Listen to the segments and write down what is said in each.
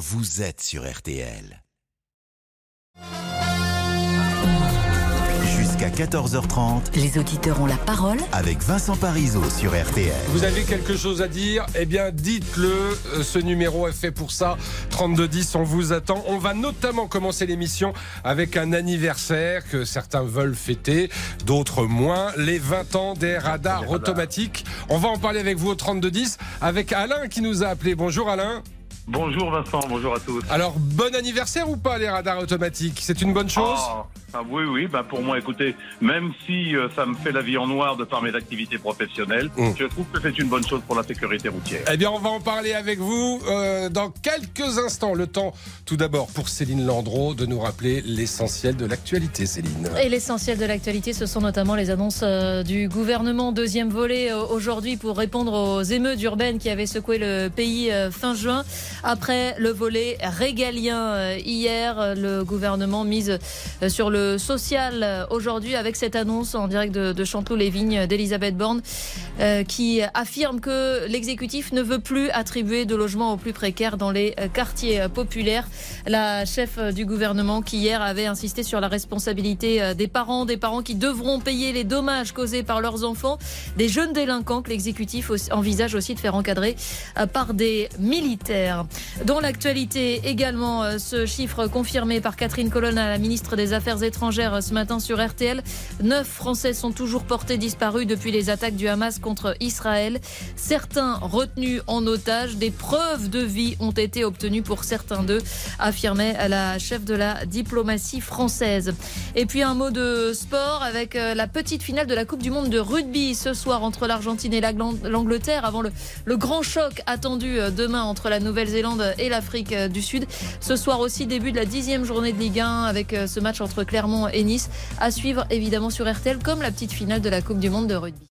vous êtes sur RTL. Jusqu'à 14h30, Les auditeurs ont la parole avec Vincent Parisot sur RTL. Vous avez quelque chose à dire? Eh bien, dites-le. Euh, Ce numéro est fait pour ça. 3210, on vous attend. On va notamment commencer l'émission avec un anniversaire que certains veulent fêter, d'autres moins. Les 20 ans des radars automatiques. On va en parler avec vous au 3210 avec Alain qui nous a appelé. Bonjour Alain. Bonjour Vincent, bonjour à tous. Alors, bon anniversaire ou pas les radars automatiques? C'est une bonne chose? Ah, ah oui, oui, bah pour moi, écoutez, même si euh, ça me fait la vie en noir de par mes activités professionnelles, Mm. je trouve que c'est une bonne chose pour la sécurité routière. Eh bien, on va en parler avec vous euh, dans quelques instants. Le temps, tout d'abord, pour Céline Landreau de nous rappeler l'essentiel de l'actualité, Céline. Et l'essentiel de l'actualité, ce sont notamment les annonces euh, du gouvernement. Deuxième volet euh, aujourd'hui pour répondre aux émeutes urbaines qui avaient secoué le pays euh, fin juin. Après le volet régalien euh, hier, le gouvernement mise euh, sur le social euh, aujourd'hui avec cette annonce en direct de, de Chanteloup-les-Vignes d'Elisabeth Borne euh, qui affirme que l'exécutif ne veut plus attribuer de logements aux plus précaires dans les euh, quartiers populaires. La chef du gouvernement qui hier avait insisté sur la responsabilité des parents, des parents qui devront payer les dommages causés par leurs enfants, des jeunes délinquants que l'exécutif envisage aussi de faire encadrer par des militaires. Dans l'actualité également, ce chiffre confirmé par Catherine Colonna, la ministre des Affaires étrangères, euh, ce matin sur RTL. Neuf Français sont toujours portés disparus depuis les attaques du Hamas contre Israël. Certains retenus en otage, des preuves de vie ont été obtenues pour certains d'eux, affirmait la chef de la diplomatie française. Et puis un mot de sport avec euh, la petite finale de la Coupe du Monde de rugby ce soir entre l'Argentine et l'Angleterre avant le, le grand choc attendu euh, demain entre la Nouvelle-Zélande et l'Afrique euh, du Sud. Ce soir aussi début de la dixième journée de Ligue 1 avec ce match entre À suivre évidemment sur RTL comme la petite finale de la Coupe du Monde de rugby.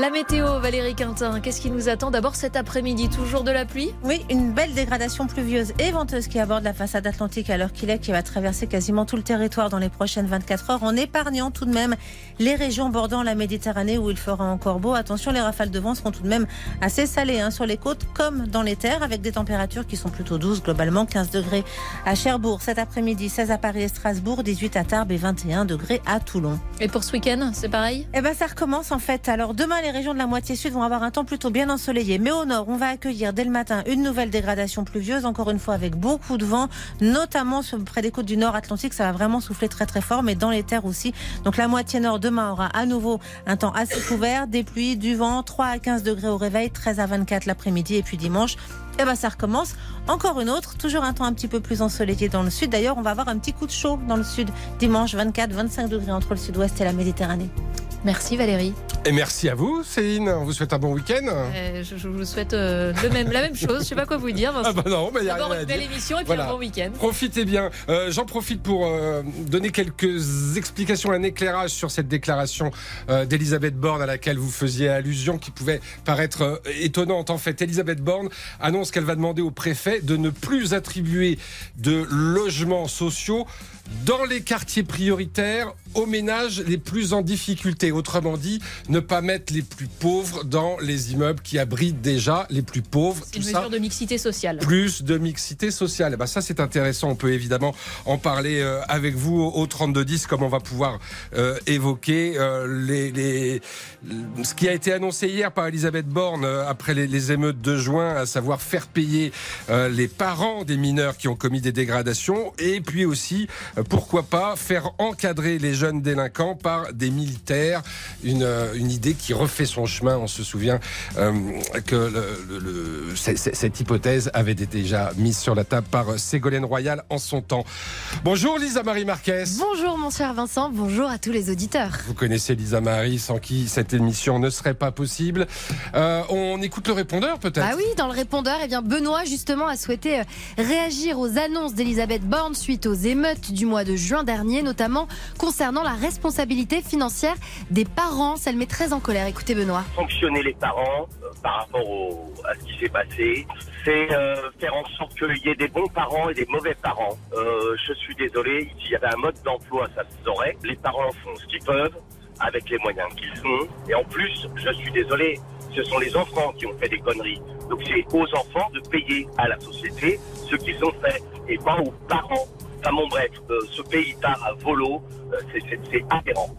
La météo, Valérie Quintin, qu'est-ce qui nous attend d'abord cet après-midi? Toujours de la pluie? Oui, une belle dégradation pluvieuse et venteuse qui aborde la façade atlantique à l'heure qu'il est, qui va traverser quasiment tout le territoire dans les prochaines 24 heures, en épargnant tout de même les régions bordant la Méditerranée où il fera encore beau. Attention, les rafales de vent seront tout de même assez salées hein, sur les côtes comme dans les terres, avec des températures qui sont plutôt douces globalement, 15 degrés à Cherbourg cet après-midi, 16 à Paris et Strasbourg, 18 à Tarbes et 21 degrés à Toulon. Et pour ce week-end, c'est pareil? Eh ben, ça recommence en fait. Alors demain, les régions de la moitié sud vont avoir un temps plutôt bien ensoleillé. Mais au nord, on va accueillir dès le matin une nouvelle dégradation pluvieuse, encore une fois avec beaucoup de vent, notamment près des côtes du nord Atlantique. Ça va vraiment souffler très très fort, mais dans les terres aussi. Donc la moitié nord demain aura à nouveau un temps assez couvert, des pluies, du vent, 3 à 15 degrés au réveil, 13 à 24 l'après-midi et puis dimanche. Eh ben ça recommence. Encore une autre, toujours un temps un petit peu plus ensoleillé dans le sud. D'ailleurs, on va avoir un petit coup de chaud dans le sud. Dimanche, 24-25 degrés entre le sud-ouest et la Méditerranée. Merci Valérie. Et merci à vous, Céline. On vous souhaite un bon week-end. Euh, je, je vous souhaite euh, le même, la même chose. Je sais pas quoi vous dire. Ah bah non, mais il y a D'abord une belle dire. émission et puis Voilà. un bon week-end. Profitez bien. Euh, J'en profite pour euh, donner quelques explications, un éclairage sur cette déclaration euh, d'Elisabeth Borne à laquelle vous faisiez allusion, qui pouvait paraître euh, étonnante. En fait, Elisabeth Borne annonce qu'elle va demander au préfet de ne plus attribuer de logements sociaux dans les quartiers prioritaires aux ménages les plus en difficulté. Autrement dit, ne pas mettre les plus pauvres dans les immeubles qui abritent déjà les plus pauvres. C'est une ça mesure de mixité sociale. plus de mixité sociale. Eh ben ça, c'est intéressant. On peut évidemment en parler euh, avec vous au 3210, comme on va pouvoir euh, évoquer euh, les, les- ce qui a été annoncé hier par Elisabeth Borne après les, les émeutes de juin, à savoir faire payer euh, les parents des mineurs qui ont commis des dégradations, et puis aussi, pourquoi pas, faire encadrer les jeunes délinquants par des militaires. Une, euh, une idée qui refait son chemin. On se souvient euh, que le- le- le- c- c- cette hypothèse avait été déjà mise sur la table par Ségolène Royal en son temps. Bonjour Lisa Marie Marquez. Bonjour mon cher Vincent, bonjour à tous les auditeurs. Vous connaissez Lisa Marie, sans qui cette émission ne serait pas possible. Euh, on écoute le répondeur peut-être? Ah oui, dans le répondeur, eh bien Benoît justement a souhaité euh, réagir aux annonces d'Elisabeth Borne suite aux émeutes du mois de juin dernier, notamment concernant la responsabilité financière des parents. Ça le met très en colère. Écoutez Benoît. sanctionner les parents euh, par rapport à ce qui s'est passé. C'est euh, faire en sorte qu'il y ait des bons parents et des mauvais parents. Euh, je suis désolé, s'il y avait un mode d'emploi, ça se saurait. Les parents font ce qu'ils peuvent. avec les moyens qu'ils ont. Et en plus, je suis désolé, ce sont les enfants qui ont fait des conneries. Donc c'est aux enfants de payer à la société ce qu'ils ont fait et pas aux parents. Enfin bon euh, ce pays part à volo, euh, c'est aberrant.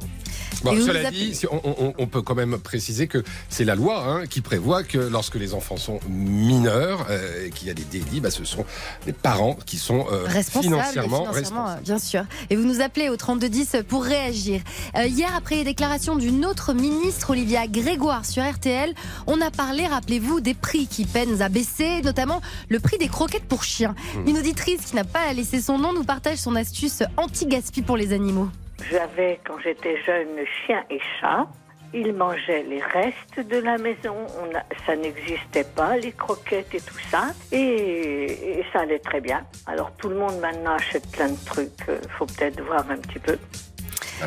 Bon, cela dit, on, on- on peut quand même préciser que c'est la loi hein, qui prévoit que lorsque les enfants sont mineurs euh, et qu'il y a des délits, bah, ce sont les parents qui sont euh, Responsable financièrement, financièrement, responsables. euh, bien sûr. Et vous nous appelez au 3210 pour réagir. Euh, hier, après les déclarations d'une autre ministre, Olivia Grégoire, sur RTL, on a parlé, rappelez-vous, des prix qui peinent à baisser, notamment le prix des croquettes pour chiens. Hmm. Une auditrice qui n'a pas laissé son nom nous partage son astuce anti-gaspi pour les animaux. J'avais, quand j'étais jeune, chien et chat. Ils mangeaient les restes de la maison. On a- ça n'existait pas, les croquettes et tout ça. Et, et ça allait très bien. Alors tout le monde maintenant achète plein de trucs. Euh, faut peut-être voir un petit peu.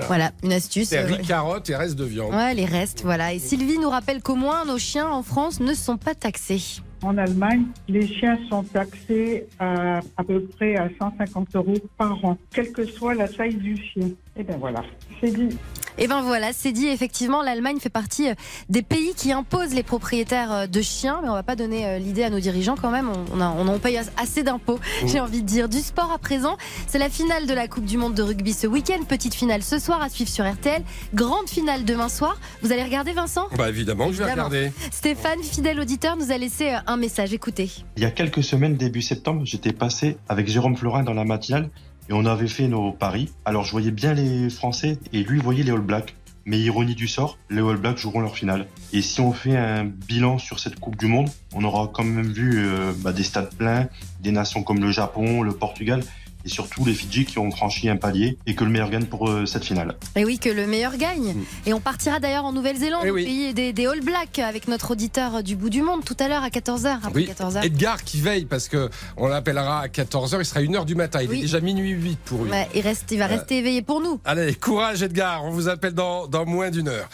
Voilà, une astuce. C'est euh, riz, carottes et reste de viande. Ouais, les restes, voilà. Et Sylvie nous rappelle qu'au moins nos chiens en France ne sont pas taxés. En Allemagne, les chiens sont taxés à à peu près à 150 euros par an, quelle que soit la taille du chien. Et ben voilà, c'est dit. Et ben voilà, c'est dit, effectivement, l'Allemagne fait partie euh, des pays qui imposent les propriétaires euh, de chiens, mais on va pas donner euh, l'idée à nos dirigeants quand même, on, on, a- on en paye as- assez d'impôts, j'ai envie de dire. Du sport à présent, c'est la finale de la Coupe du Monde de rugby ce week-end, petite finale ce soir à suivre sur RTL, grande finale demain soir. Vous allez regarder Vincent? Bah évidemment que je vais regarder. Stéphane, fidèle auditeur, nous a laissé un message, écoutez. Il y a quelques semaines, début septembre, j'étais passé avec Jérôme Florin dans la matinale et on avait fait nos paris. Alors je voyais bien les Français et lui voyait les All Blacks. Mais ironie du sort, les All Blacks joueront leur finale. Et si on fait un bilan sur cette Coupe du Monde, on aura quand même vu euh, bah, des stades pleins, des nations comme le Japon, le Portugal et surtout les Fidji qui ont franchi un palier et que le meilleur gagne pour euh, cette finale. Et oui, que le meilleur gagne. Mm. Et on partira d'ailleurs en Nouvelle-Zélande, Eh au oui. pays des, des All Blacks, avec notre auditeur du bout du monde tout à l'heure à 14h. Après Oui, 14h. Edgar qui veille parce que on l'appellera à 14h, il sera 1h du matin. Il Oui. est déjà minuit 8 pour lui. Il, reste, il va Euh, rester éveillé pour nous. Allez, courage Edgar, on vous appelle dans, dans moins d'une heure.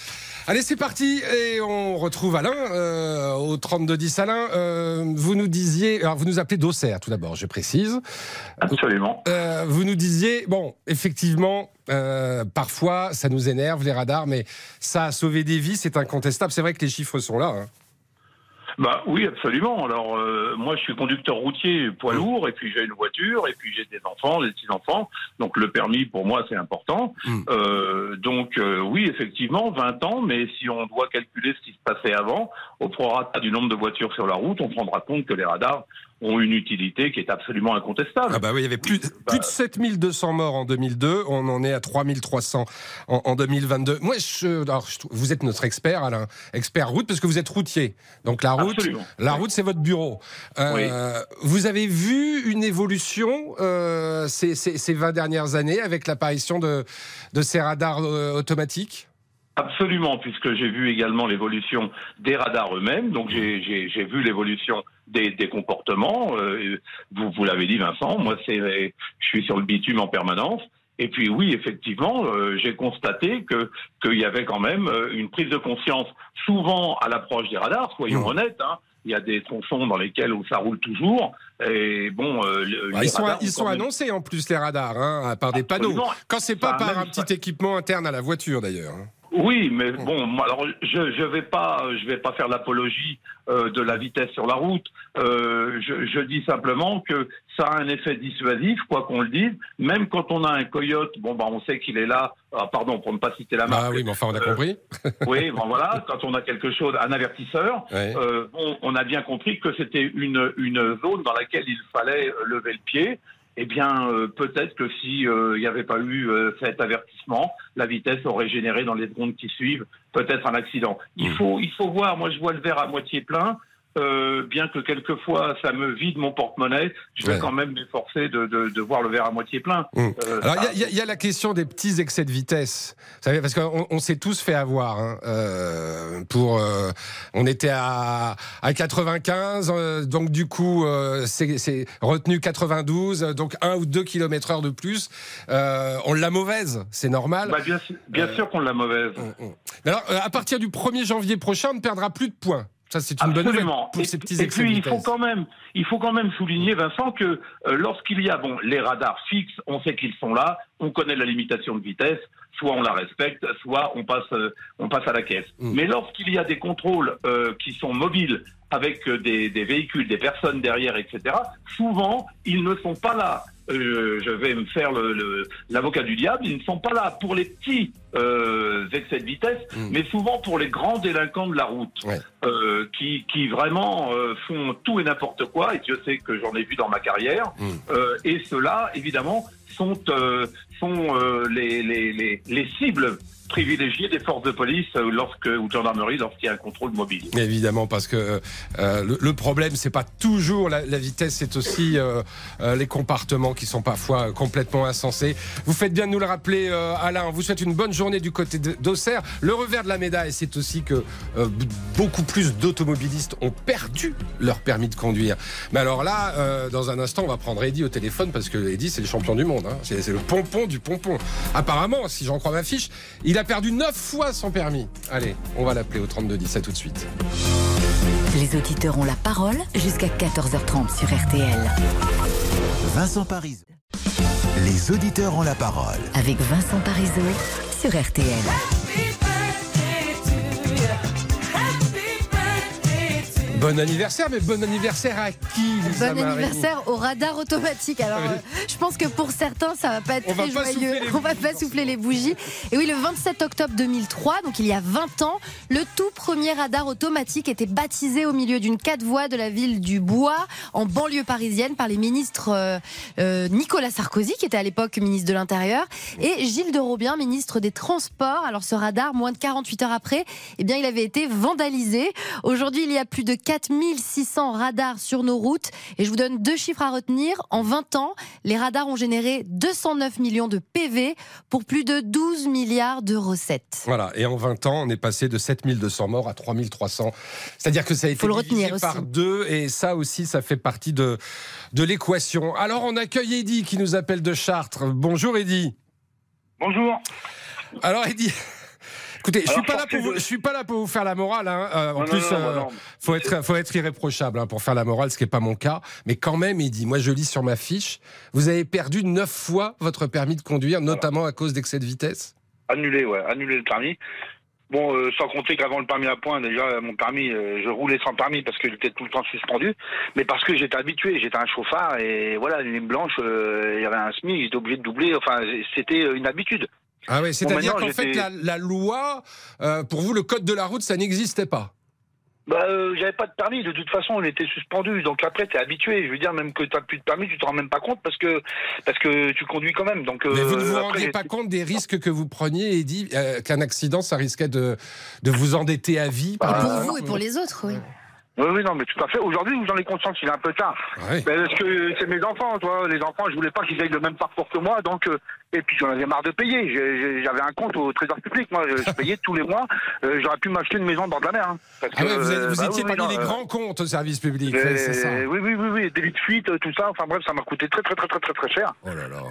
Allez, c'est parti et on retrouve Alain euh, au 3210. Alain, euh, vous nous disiez, alors vous nous appelez d'Auxerre tout d'abord, je précise. Absolument. Euh, vous nous disiez, bon, effectivement, euh, parfois ça nous énerve les radars, mais ça a sauvé des vies, c'est incontestable. C'est vrai que les chiffres sont là. hein. Bah oui, absolument. Alors euh, moi, je suis conducteur routier poids lourd, et puis j'ai une voiture, et puis j'ai des enfants, des petits enfants. Donc le permis pour moi c'est important. Mm. Euh, donc euh, oui, effectivement, 20 ans. Mais si on doit calculer ce qui se passait avant, au prorata du nombre de voitures sur la route, on se rendra compte que les radars ont une utilité qui est absolument incontestable. Ah bah oui, il y avait plus, Bah, plus de 7200 morts en 2002, on en est à 3300 en, en 2022. Moi, je, alors, je vous êtes notre expert, Alain, expert route, parce que vous êtes routier. Donc la route, Absolument. la route, c'est votre bureau. Euh, Vous avez vu une évolution euh, ces, ces, ces 20 dernières années avec l'apparition de, de ces radars euh, automatiques? Absolument, puisque j'ai vu également l'évolution des radars eux-mêmes, donc j'ai- j'ai vu l'évolution des, des comportements. euh, vous vous l'avez dit, Vincent, moi c'est, je suis sur le bitume en permanence. Et puis oui, effectivement, euh, j'ai constaté que qu'il y avait quand même euh, une prise de conscience, souvent à l'approche des radars. Soyons Mmh. honnêtes, hein, il y a des tronçons dans lesquels où ça roule toujours. Et bon, euh, Bah, Ils sont, ils même- annoncés en plus, les radars, hein, par des panneaux. Quand c'est pas Bah, par un petit équipement interne à la voiture, d'ailleurs. Oui, mais bon, moi, alors je je vais pas je vais pas faire l'apologie euh, de la vitesse sur la route. Euh, je, je dis simplement que ça a un effet dissuasif, quoi qu'on le dise. Même quand on a un coyote, bon bah on sait qu'il est là. Ah, pardon, pour ne pas citer la marque. Bah oui, mais enfin, on a Euh, compris. Oui, bon voilà, quand on a quelque chose, un avertisseur, Ouais. euh, bon, on a bien compris que c'était une, une zone dans laquelle il fallait lever le pied. Eh bien, euh, peut-être que si euh, il n'y avait pas eu euh, cet avertissement, la vitesse aurait généré dans les secondes qui suivent peut-être un accident. Il Mhm. faut, il faut voir. Moi, je vois le verre à moitié plein. Euh, bien que quelquefois ça me vide mon porte-monnaie, je vais Ouais. quand même m'efforcer de, de, de voir le verre à moitié plein. Mm. Euh, Alors, il y ça- a- il y, a- il y a la question des petits excès de vitesse. Vous savez, parce qu'on on s'est tous fait avoir. hein, euh, pour, on était à, à 95, euh, donc du coup, c'est retenu 92, euh, donc un ou deux kilomètres heure de plus. On l'a mauvaise, c'est normal. bah, bien, sûr- bien sûr qu'on l'a mauvaise. Mm, mm. Alors, à partir du 1er janvier prochain, on ne perdra plus de points. Ça, c'est une bonne nouvelle Absolument. pour et, ces petits et excès puis de il faut quand même, il faut quand même souligner, Vincent, que euh, lorsqu'il y a bon les radars fixes, on sait qu'ils sont là, on connaît la limitation de vitesse, soit on la respecte, soit on passe, euh, on passe à la caisse. Mm. Mais lorsqu'il y a des contrôles euh, qui sont mobiles avec des, des véhicules, des personnes derrière, etc. Souvent, ils ne sont pas là. Euh, je vais me faire le- le- l'avocat du diable. Ils ne sont pas là pour les petits euh, excès de vitesse, Mm. mais souvent pour les grands délinquants de la route Ouais. euh, qui, qui vraiment euh, font tout et n'importe quoi, et Dieu sait que j'en ai vu dans ma carrière. Mm. Euh, et ceux-là, évidemment, sont, euh, sont euh, les, les, les, les cibles privilégiées des forces de police euh, lorsque, ou de gendarmerie lorsqu'il y a un contrôle mobile. Évidemment, parce que euh, le, le problème, c'est pas toujours la, vitesse, c'est aussi euh, euh, les comportements qui sont parfois complètement insensés. Vous faites bien de nous le rappeler, euh, Alain. Vous souhaite une bonne journée du côté d'Auxerre. Le revers de la médaille, c'est aussi que euh, beaucoup plus d'automobilistes ont perdu leur permis de conduire. Mais alors là, euh, dans un instant, on va prendre Eddy au téléphone parce que Eddy, c'est le champion du monde. hein. C'est le pompon du pompon. Apparemment, si j'en crois ma fiche, il a perdu neuf fois son permis. Allez, on va l'appeler au 3210. À tout de suite. Les auditeurs ont la parole jusqu'à 14h30 sur RTL. Vincent Parisot. Les auditeurs ont la parole. Avec Vincent Parisot sur RTL. Bon anniversaire, mais bon anniversaire à qui Lisa Bon anniversaire au radar automatique. Alors, Oui. euh, je pense que pour certains, ça va pas être On très joyeux. On va pas souffler les bougies. Et oui, le 27 octobre 2003, donc il y a 20 ans, le tout premier radar automatique était baptisé au milieu d'une quatre voies de la ville du Bois, en banlieue parisienne, par les ministres euh, euh, Nicolas Sarkozy, qui était à l'époque ministre de l'Intérieur, et Gilles de Robien, ministre des Transports. Alors ce radar, moins de 48 heures après, eh bien, il avait été vandalisé. Aujourd'hui, il y a plus de 4600 radars sur nos routes. Et je vous donne deux chiffres à retenir. En 20 ans, les radars ont généré 209 millions de PV pour plus de 12 milliards de recettes. Voilà, et en 20 ans, on est passé de 7200 morts à 3300. C'est-à-dire que ça a été Faut le divisé retenir par deux, et ça aussi, ça fait partie de, de l'équation. Alors, on accueille Eddy qui nous appelle de Chartres. Bonjour Eddy. Bonjour. Alors Eddy, écoutez, je suis pas là pour vous, je suis pas là pour vous faire la morale. hein. Euh, en Non, plus, non, non, euh, non, faut être faut être irréprochable hein, pour faire la morale, ce qui est pas mon cas. Mais quand même, Eddy, moi je lis sur ma fiche, vous avez perdu neuf fois votre permis de conduire, notamment à cause d'excès de vitesse? Annulé, ouais, annulé le permis. Bon, euh, sans compter qu'avant le permis à point, déjà, mon permis, euh, je roulais sans permis parce qu'il était tout le temps suspendu, mais parce que j'étais habitué, j'étais un chauffard et voilà, une ligne blanche, euh, il y avait un SMIC, j'étais obligé de doubler, enfin, euh, une habitude. Ah ouais, c'est-à-dire qu'en fait, la, la loi, euh, pour vous, le code de la route, ça n'existait pas. Bah, euh, j'avais pas de permis, de toute façon, on était suspendu, donc après, t'es habitué, je veux dire, même que t'as plus de permis, tu te rends même pas compte parce que, parce que tu conduis quand même, donc... Mais vous ne euh, vous après, j'ai- pas compte des risques que vous preniez et dit euh, qu'un accident, ça risquait de, de vous endetter à vie. Bah, Pour vous et pour les autres, oui. Oui, oui, non, mais tout à fait. Aujourd'hui, vous en avez conscience, il est un peu tard. Ouais. Mais Parce que c'est mes enfants, toi. Les enfants, je voulais pas qu'ils aient le même parcours que moi, donc. euh, et puis j'en avais marre de payer. J'avais un compte au Trésor public, moi. Je, je payais tous les mois. Euh, J'aurais êtes m'acheter une maison au bord de la mer. hein. Parce Ah ouais, vous, bah étiez oui, parmi non, les euh, grands comptes au service public. Oui, oui, oui, oui. Délit de fuite, euh, tout ça. Enfin bref, ça m'a coûté très, très, très, très, très, très cher. Oh là là.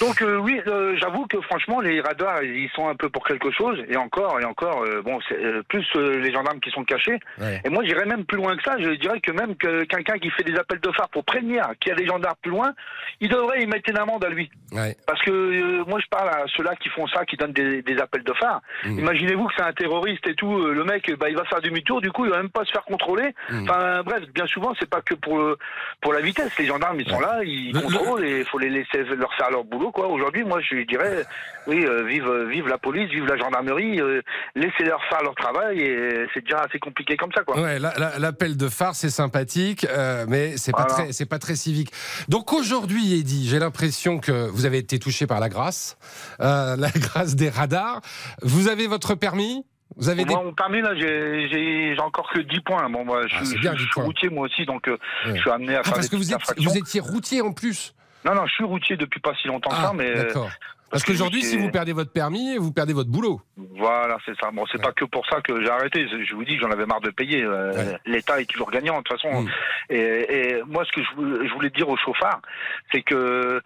Donc euh, oui, euh, j'avoue que franchement les radars ils sont un peu pour quelque chose et encore et encore euh, bon c'est plus les gendarmes qui sont cachés Ouais. et moi j'irais même plus loin que ça, je dirais que même que quelqu'un qui fait des appels de phare pour prévenir qu'il y a des gendarmes plus loin, il devrait y mettre une amende à lui Ouais. parce que moi je parle à ceux-là qui font ça qui donnent des, des appels de phare. Mhm. Imaginez-vous que c'est un terroriste et tout, le mec bah il va faire demi-tour du coup il va même pas se faire contrôler. Mhm. Enfin bref, bien souvent c'est pas que pour pour la vitesse, les gendarmes ils sont Ouais. là, ils Le- contrôlent et il faut les laisser leur faire leur boulot quoi. Aujourd'hui, moi je dirais oui, euh, vive vive la police, vive la gendarmerie, euh, laissez-leur faire leur travail et c'est déjà assez compliqué comme ça quoi. Ouais, la- la- l'appel de phare, c'est sympathique, euh, mais c'est pas Voilà. très, c'est pas très civique. Donc aujourd'hui, Eddy, j'ai l'impression que vous avez été touché par la grâce, la grâce des radars. Vous avez votre permis? Vous avez des Moi, mon permis, là, j'ai- encore que 10 points. Bon, moi, je, Ah, je- bien, je 10 suis routier, moi aussi, donc Ouais. je suis amené à Ah, faire parce des que vous, êtes, vous étiez routier en plus. Non, non, je suis routier depuis pas si longtemps que Ah, ça, mais euh. Parce qu'aujourd'hui, si vous perdez votre permis, vous perdez votre boulot. Voilà, c'est ça. Bon, c'est pas que pour ça que j'ai arrêté. Je vous dis, j'en avais marre de payer. Euh, L'État est toujours gagnant, de toute façon. Mm. Et, et moi, ce que je, voulais- dire aux chauffards, c'est que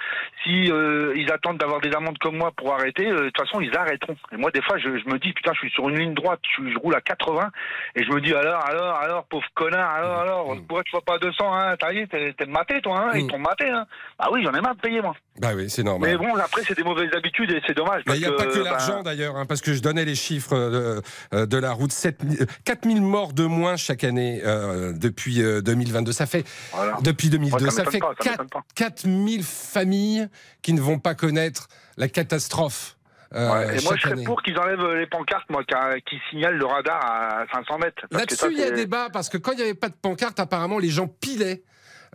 si euh, ils attendent d'avoir des amendes comme moi pour arrêter, euh, de toute façon, ils arrêteront. Et moi, des fois, je, je me dis, putain, je suis sur une ligne droite, je, je roule à 80, et je me dis, alors, alors, alors, pauvre connard, alors, alors, Mm. pourquoi tu vas pas à 200, hein t'es maté, toi, hein Ils t'ont maté, hein Ah oui, j'en ai marre de payer, moi. Bah oui, c'est normal. Mais bon, après, c'est des mauvaises et c'est dommage. Il n'y a pas que l'argent d'ailleurs, hein, parce que je donnais les chiffres euh, euh, de la route. 7 000 euh, 4000 morts de moins chaque année euh, depuis euh, 2022. Ça fait, Voilà. depuis 2002, Moi, ça ça, fait m'étonne pas, ça 4, m'étonne pas. 4000 familles qui ne vont pas connaître la catastrophe. euh, Ouais, et moi, je serais année. pour qu'ils enlèvent les pancartes, moi, qui, signalent le radar à 500 mètres. Là-dessus, il y a débat parce que quand il n'y avait pas de pancarte, apparemment, les gens pilaient.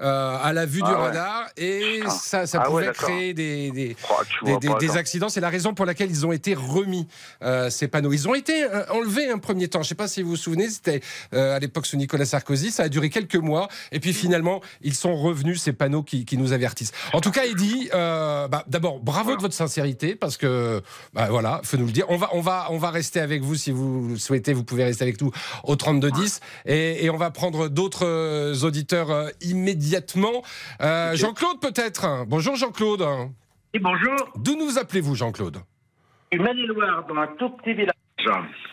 Euh, à la vue Ah du ouais. radar et ça, ça Ah pouvait créer des, des, Oh, des, pas, des accidents. C'est la raison pour laquelle ils ont été remis, euh, ces panneaux. Ils ont été euh, enlevés un premier temps. Je ne sais pas si vous vous souvenez, c'était euh, à l'époque sous Nicolas Sarkozy. Ça a duré quelques mois. Et puis finalement, ils sont revenus, ces panneaux qui, qui nous avertissent. En tout cas, Eddy, bah, d'abord, bravo de votre sincérité parce que, bah, voilà, faut nous le dire. On va, on, va, on va rester avec vous si vous le souhaitez. Vous pouvez rester avec nous au 3210. Et, et on va prendre d'autres auditeurs euh, immédiatement. Euh, Jean-Claude, peut-être. Bonjour, Jean-Claude. Et bonjour, D'où nous appelez-vous, Jean-Claude je suis Maine-et-Loire, dans un tout petit village.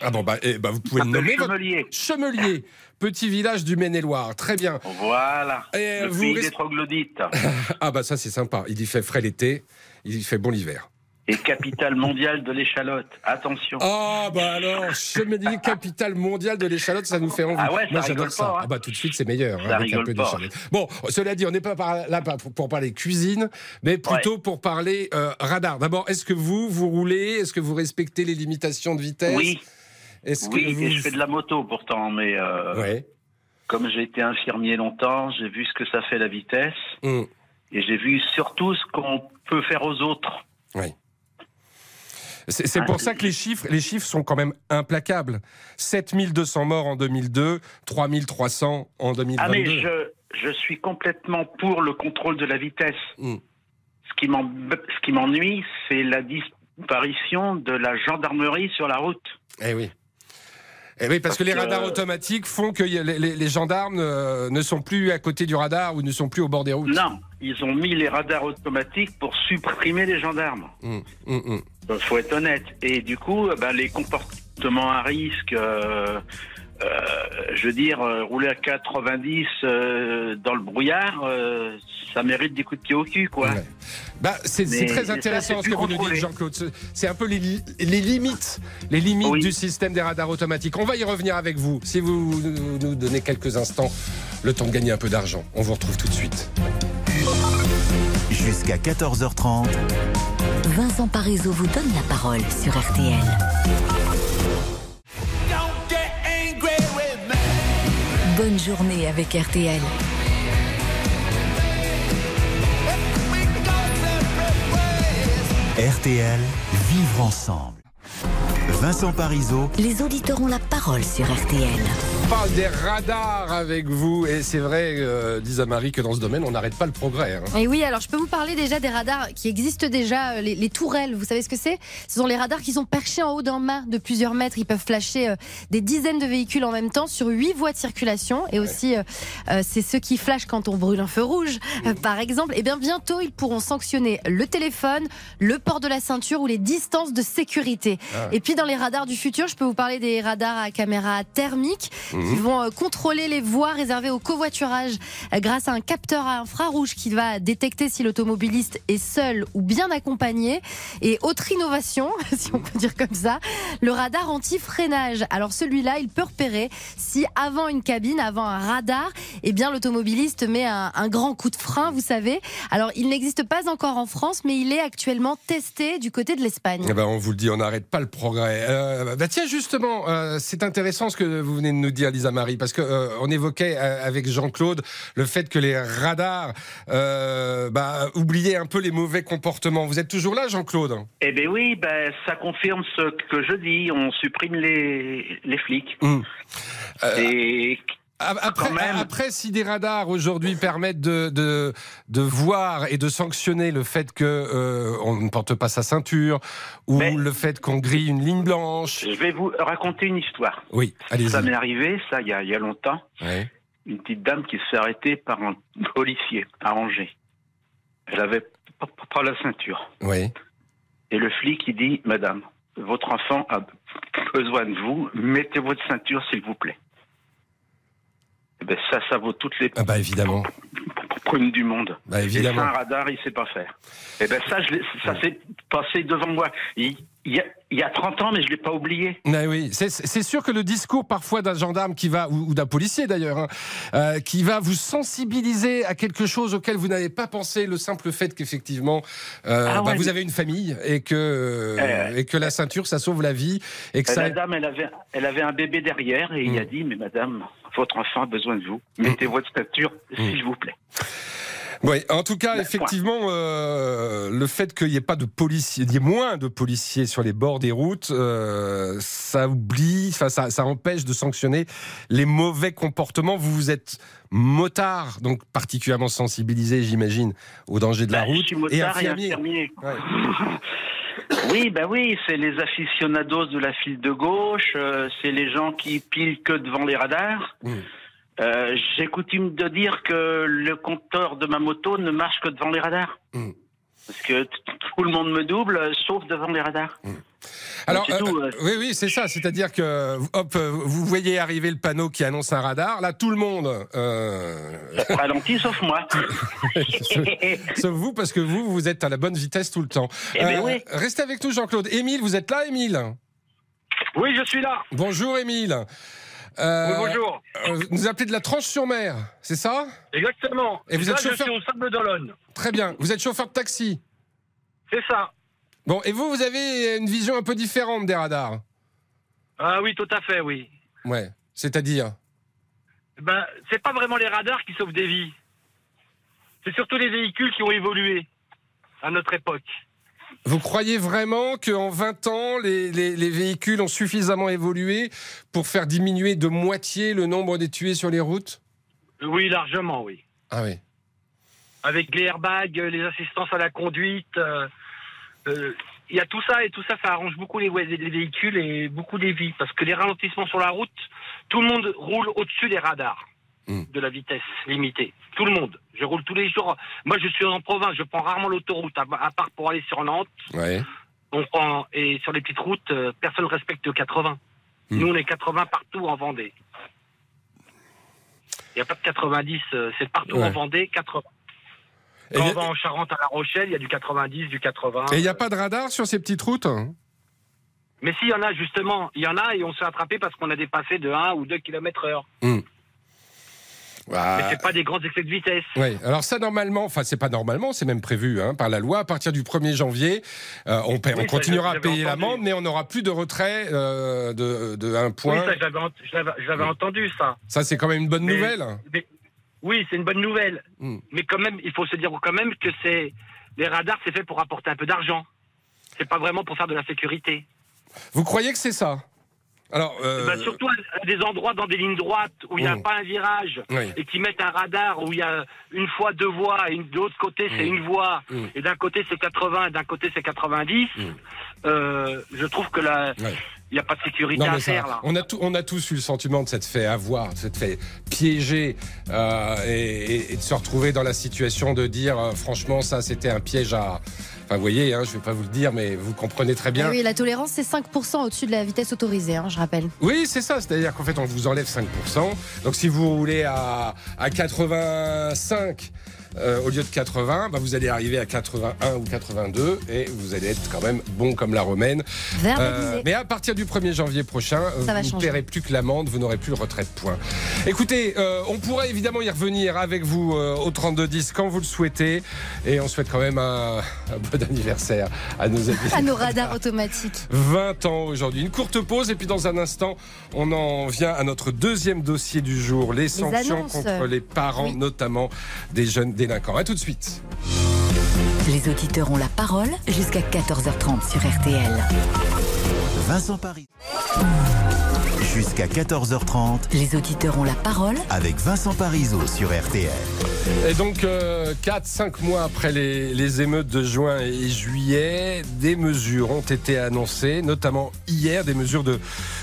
Ah bon, bah, eh, bah, vous pouvez le nommer. votre- Chemelier. Chemelier, petit village du Maine-et-Loire. Très bien. Voilà, Et le vous pays res- des troglodytes. Ah bah ça c'est sympa. Il y fait frais l'été, il y fait bon l'hiver. Et capitale mondiale de l'échalote. Attention. Ah bah alors, Chemelier, capitale mondiale de l'échalote, ça nous fait envie. Ah ouais, ça Moi rigole j'adore ça. hein. Ah bah tout de suite c'est meilleur avec un peu d'échalote. Bon, cela dit, on n'est pas là pour parler cuisine, mais plutôt pour parler euh, radar. D'abord, est-ce que vous vous roulez? Est-ce que vous respectez les limitations de vitesse? Oui, Est-ce que oui, vous... et je fais de la moto pourtant, mais euh, Ouais. comme j'ai été infirmier longtemps, j'ai vu ce que ça fait la vitesse. Hum. Et j'ai vu surtout ce qu'on peut faire aux autres. Oui. C'est Ah, pour ça que les chiffres, les chiffres sont quand même implacables. 7200 morts en 2002, 3300 en 2022. Ah mais je, je suis complètement pour le contrôle de la vitesse. Mm. Ce qui m'ennuie, c'est la disparition de la gendarmerie sur la route. Eh oui. Eh oui, parce, Parce que les radars automatiques font que les, les- les gendarmes euh, ne sont plus à côté du radar ou ne sont plus au bord des routes. Non, ils ont mis les radars automatiques pour supprimer les gendarmes. Hum, hum. Il faut être honnête. Et du coup, euh, ben, les comportements à risque, euh, euh, je veux dire, euh, rouler à 90 euh, dans le brouillard, euh, ça mérite des coups de pied au cul, quoi. Ouais. Bah, c'est très ça, intéressant ce que vous nous dites. Jean-Claude. Ce- C'est un peu les, li- les limites, les limites Oui. du système des radars automatiques. On va y revenir avec vous. Si vous nous nous donnez quelques instants, le temps de gagner un peu d'argent. On vous retrouve tout de suite. Jusqu'à 14h30, Vincent Parisot vous donne la parole sur RTL. Bonne journée avec RTL. RTL, vivre ensemble. Vincent Parisot, Les auditeurs ont la parole sur RTL. Parle des radars avec vous. Et c'est vrai, euh, à Marie, que dans ce domaine, on n'arrête pas le progrès. hein. Et oui, alors je peux vous parler déjà des radars qui existent déjà, euh, les, les tourelles. Vous savez ce que c'est? Ce sont les radars qui sont perchés en haut d'un mât de plusieurs mètres. Ils peuvent flasher euh, des dizaines de véhicules en même temps sur huit voies de circulation. Et aussi, euh, c'est ceux qui flashent quand on brûle un feu rouge, euh, par exemple. Et bien bientôt, ils pourront sanctionner le téléphone, le port de la ceinture ou les distances de sécurité. Ah. Et puis dans les radars du futur, je peux vous parler des radars à caméra thermique Mhm. qui vont euh, contrôler les voies réservées au covoiturage euh, grâce à un capteur à infrarouge qui va détecter si l'automobiliste est seul ou bien accompagné. Et autre innovation, si on peut dire comme ça, le radar anti-freinage. Alors celui-là, il peut repérer si avant une cabine, avant un radar, eh bien l'automobiliste met un, un grand coup de frein, vous savez. Alors il n'existe pas encore en France, mais il est actuellement testé du côté de l'Espagne. Eh ben, on vous le dit, on n'arrête pas le progrès. Euh, bah tiens, justement, euh, c'est intéressant ce que vous venez de nous dire, Lisa Marie, parce que euh, on évoquait euh, avec Jean-Claude le fait que les radars euh, bah, oubliaient un peu les mauvais comportements. Vous êtes toujours là, Jean-Claude? Eh bien oui, ben, ça confirme ce que je dis. On supprime les, les flics. Hum. Et après, après, si des radars aujourd'hui permettent de, de, de, voir et de sanctionner le fait que euh, on ne porte pas sa ceinture ou le fait qu'on grille une ligne blanche. Je vais vous raconter une histoire. Oui, allez-y. Ça m'est arrivé, ça, il y a, il y a longtemps. Une petite dame qui s'est arrêtée par un policier à Angers. Elle avait pas la ceinture. Oui. Et le flic, il dit, Madame, votre enfant a besoin de vous, mettez votre ceinture, s'il vous plaît. Eh ben ça, ça vaut toutes les ah bah évidemment. du monde. Bah évidemment. Et un radar, il sait pas faire. Et eh ben ça, je ça s'est passé devant moi. Il, il y, a, il y a 30 ans, mais je ne l'ai pas oublié. Oui, c'est sûr que le discours parfois d'un gendarme qui va, ou, d'un policier d'ailleurs, hein, euh, qui va vous sensibiliser à quelque chose auquel vous n'avez pas pensé, le simple fait qu'effectivement euh, ah bah, vous avez une famille et que, euh, et que la ceinture, ça sauve la vie. Et que ça... La dame, elle avait, elle avait un bébé derrière et il a dit, mais madame, votre enfant a besoin de vous. Mettez hmm. votre ceinture, hmm. s'il vous plaît. Oui, en tout cas, effectivement, euh, le fait qu'il n'y ait pas de policiers, il y ait moins de policiers sur les bords des routes, euh, ça oublie, ça, ça empêche de sanctionner les mauvais comportements. Vous, vous êtes motard, donc particulièrement sensibilisé, j'imagine, au danger de la bah, route. et infirmier. Oui, ben oui, c'est les aficionados de la file de gauche, euh, c'est les gens qui pilent que devant les radars. Mmh. Euh, j'ai coutume de dire que le compteur de ma moto ne marche que devant les radars. Hmm. Parce que tout le monde me double, sauf devant les radars. Hmm. Alors, euh, euh. oui, oui, c'est ça. C'est-à-dire que, hop, vous voyez arriver le panneau qui annonce un radar. Là, tout le monde. Ralentit, sauf moi. sauf vous, parce que vous, vous êtes à la bonne vitesse tout le temps. Eh ben oui. Restez avec nous, Jean-Claude. Émile, vous êtes là, Émile? Oui, je suis là. Bonjour, Émile. Euh, bonjour. Euh, vous appelez de la Tranche-sur-Mer, c'est ça? Exactement. Et vous êtes chauffeur. Je suis au Sable d'Olonne. Très bien. Vous êtes chauffeur de taxi? C'est ça. Bon, et vous, vous avez une vision un peu différente des radars? Ah oui, tout à fait, oui. Ouais. C'est-à-dire? Ben, c'est pas vraiment les radars qui sauvent des vies. C'est surtout les véhicules qui ont évolué à notre époque. Vous croyez vraiment qu'en 20 ans, les, véhicules ont suffisamment évolué pour faire diminuer de moitié le nombre des tués sur les routes? Oui, largement, oui. Ah oui. Avec les airbags, les assistances à la conduite, euh, euh, il y a tout ça et tout ça, ça arrange beaucoup les, les véhicules et beaucoup des vies. Parce que les ralentissements sur la route, tout le monde roule au-dessus des radars. Hmm. de la vitesse limitée. Tout le monde. Je roule tous les jours. Moi, je suis en province, je prends rarement l'autoroute, à, part pour aller sur Nantes. Ouais. On prend, et sur les petites routes, euh, personne ne respecte le 80. Hmm. Nous, on est 80 partout en Vendée. Il n'y a pas de 90, euh, c'est partout en Vendée, 80. Quand on va en Charente à La Rochelle, il y a du 90, du 80. Et il n'y a pas de radar sur ces petites routes Mais s'il y en a, justement, il y en a et on se fait attraper parce qu'on a dépassé de 1 ou 2 km heure. Hmm. Bah, Mais c'est pas des grands excès de vitesse. Oui, alors ça normalement, enfin c'est pas normalement, c'est même prévu hein, par la loi. À partir du 1er janvier, euh, on, on continuera à payer l'amende, mais on n'aura plus de retrait euh, de, de un point. Oui, j'avais entendu ça. Ça c'est quand même une bonne nouvelle. oui, c'est une bonne nouvelle. Hmm. Mais quand même, il faut se dire quand même que c'est les radars, c'est fait pour apporter un peu d'argent. C'est pas vraiment pour faire de la sécurité. Vous croyez que c'est ça? Alors, euh... bah, surtout à des endroits dans des lignes droites où il n'y a mm. pas un virage et qui mettent un radar où il y a une fois deux voies et de l'autre côté c'est mm. une voie mm. et d'un côté c'est 80 et d'un côté c'est 90. Euh, je trouve que là, il n'y a pas de sécurité à faire là. On a, on a tous eu le sentiment de s'être fait avoir, de s'être fait piéger euh, et, de se retrouver dans la situation de dire euh, franchement ça c'était un piège à Enfin, vous voyez, hein, je ne vais pas vous le dire, mais vous comprenez très bien. oui, la tolérance, c'est 5% au-dessus de la vitesse autorisée, hein, je rappelle. Oui, c'est ça. C'est-à-dire qu'en fait, on vous enlève 5%. Donc, si vous roulez à, à 85 euh, au lieu de 80, bah, vous allez arriver à 81 ou 82 et vous allez être quand même bon comme la romaine. Euh, mais à partir du 1er janvier prochain, vous ne paierez plus que l'amende, vous n'aurez plus le retrait de points. Écoutez, euh, on pourrait évidemment y revenir avec vous au 32-10 quand vous le souhaitez et on souhaite quand même un, bon anniversaire à nos amis. À nos radars automatiques. 20 ans aujourd'hui. Une courte pause et puis dans un instant, on en vient à notre deuxième dossier du jour, les, sanctions contre les parents, notamment des jeunes délinquants. A tout de suite. Les auditeurs ont la parole jusqu'à 14h30 sur RTL. Vincent Paris Jusqu'à 14h30, Les auditeurs ont la parole avec Vincent Parisot sur RTL. Et donc, 4-5 mois après les, les émeutes de juin et juillet, des mesures ont été annoncées, notamment hier, des mesures de,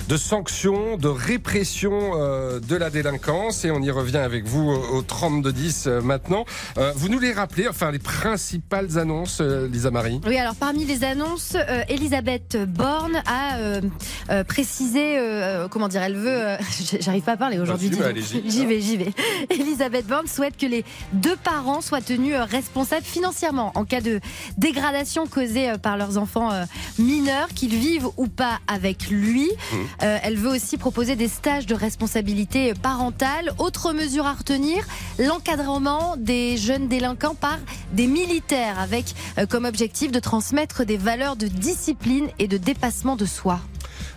de sanctions, de répression euh, de la délinquance. Et on y revient avec vous au, au 32-10 euh, maintenant. Euh, vous nous les rappelez, enfin, les principales annonces, euh, Lisa Marie? Oui, alors parmi les annonces, euh, Elisabeth Borne a euh, euh, précisé, euh, comment dire, elle veut, euh, j'arrive pas à parler aujourd'hui. Bah, donc. allez-y. J'y vais, j'y vais. Elisabeth Borne souhaite que les deux parents soient tenus euh, responsables financièrement en cas de dégradation causée euh, par leurs enfants mineurs, qu'ils vivent ou pas avec lui. Mmh. Euh, elle veut aussi proposer des stages de responsabilité parentale. Autre mesure à retenir, l'encadrement des jeunes délinquants par des militaires avec euh, comme objectif de transmettre des valeurs de discipline et de dépassement de soi.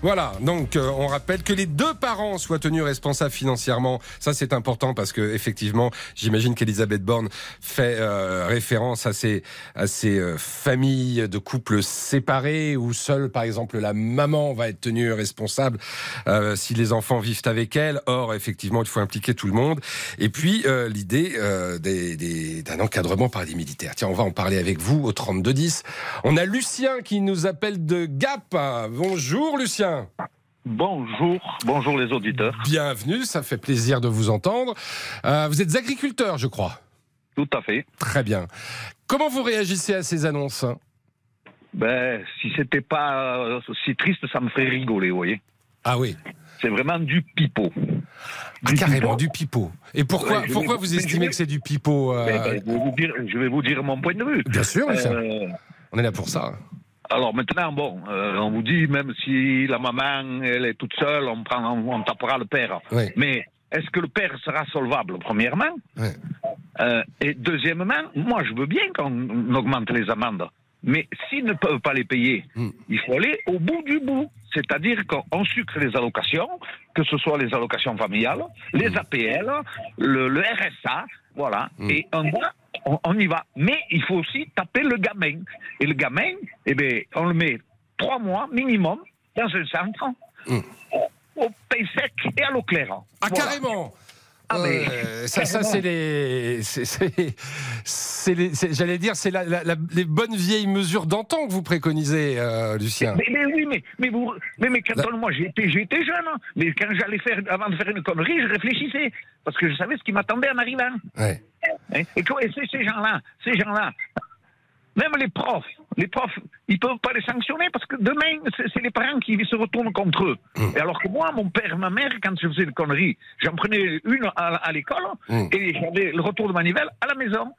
Voilà, donc euh, on rappelle que les deux parents soient tenus responsables financièrement. Ça c'est important parce que effectivement, j'imagine qu'Elisabeth Borne fait euh, référence à ces à ces euh, familles de couples séparés où seule par exemple la maman va être tenue responsable si les enfants vivent avec elle. Or effectivement, il faut impliquer tout le monde. Et puis l'idée d'un encadrement par des militaires. Tiens, on va en parler avec vous au 32 10. On a Lucien qui nous appelle de Gap. Bonjour Lucien. Bonjour, bonjour les auditeurs. Bienvenue, ça fait plaisir de vous entendre. Euh, vous êtes agriculteur, je crois. Tout à fait. Très bien. Comment vous réagissez à ces annonces? Ben, si c'était pas euh, si triste, ça me ferait rigoler, vous voyez. Ah oui. C'est vraiment du pipeau. Ah, carrément, du pipeau. Et pourquoi, Ouais, pourquoi vous estimez que c'est du pipeau euh, Ben, ben, je, vais vous dire, je vais vous dire mon point de vue. Bien sûr. Euh, On est là pour ça. Alors maintenant, bon, euh, on vous dit, même si la maman, elle est toute seule, on, prend, on, on tapera le père. Oui. Mais est-ce que le père sera solvable, premièrement? Euh, Et deuxièmement, moi, je veux bien qu'on augmente les amendes. Mais s'ils ne peuvent pas les payer, Hmm. il faut aller au bout du bout. C'est-à-dire qu'on sucre les allocations, que ce soit les allocations familiales, les APL, le, le RSA, voilà. Hmm. Et on, va- on, on y va. Mais il faut aussi taper le gamin. Et le gamin, eh bien, on le met trois mois minimum dans un centre, Hmm. au, au pain sec et à l'eau claire. Ah, Voilà. carrément Ah, mais- Euh, ça, c'est les, c'est- j'allais dire, c'est la- la- la- les bonnes vieilles mesures d'antan que vous préconisez, euh, Lucien. Mais, mais oui, mais, mais, vous, mais, mais quand on- moi j'étais, j'étais jeune, hein. mais quand j'allais faire, avant de faire une connerie, je réfléchissais, parce que je savais ce qui m'attendait en arrivant. Ouais. Hein? Et, ces gens-là, ces gens-là, même les profs, les profs, ils peuvent pas les sanctionner parce que demain, c'est, les parents qui se retournent contre eux. Mmh. Et alors que moi, mon père, ma mère, quand je faisais une connerie, j'en prenais une à, à l'école Mmh. et j'avais le retour de manivelle à la maison.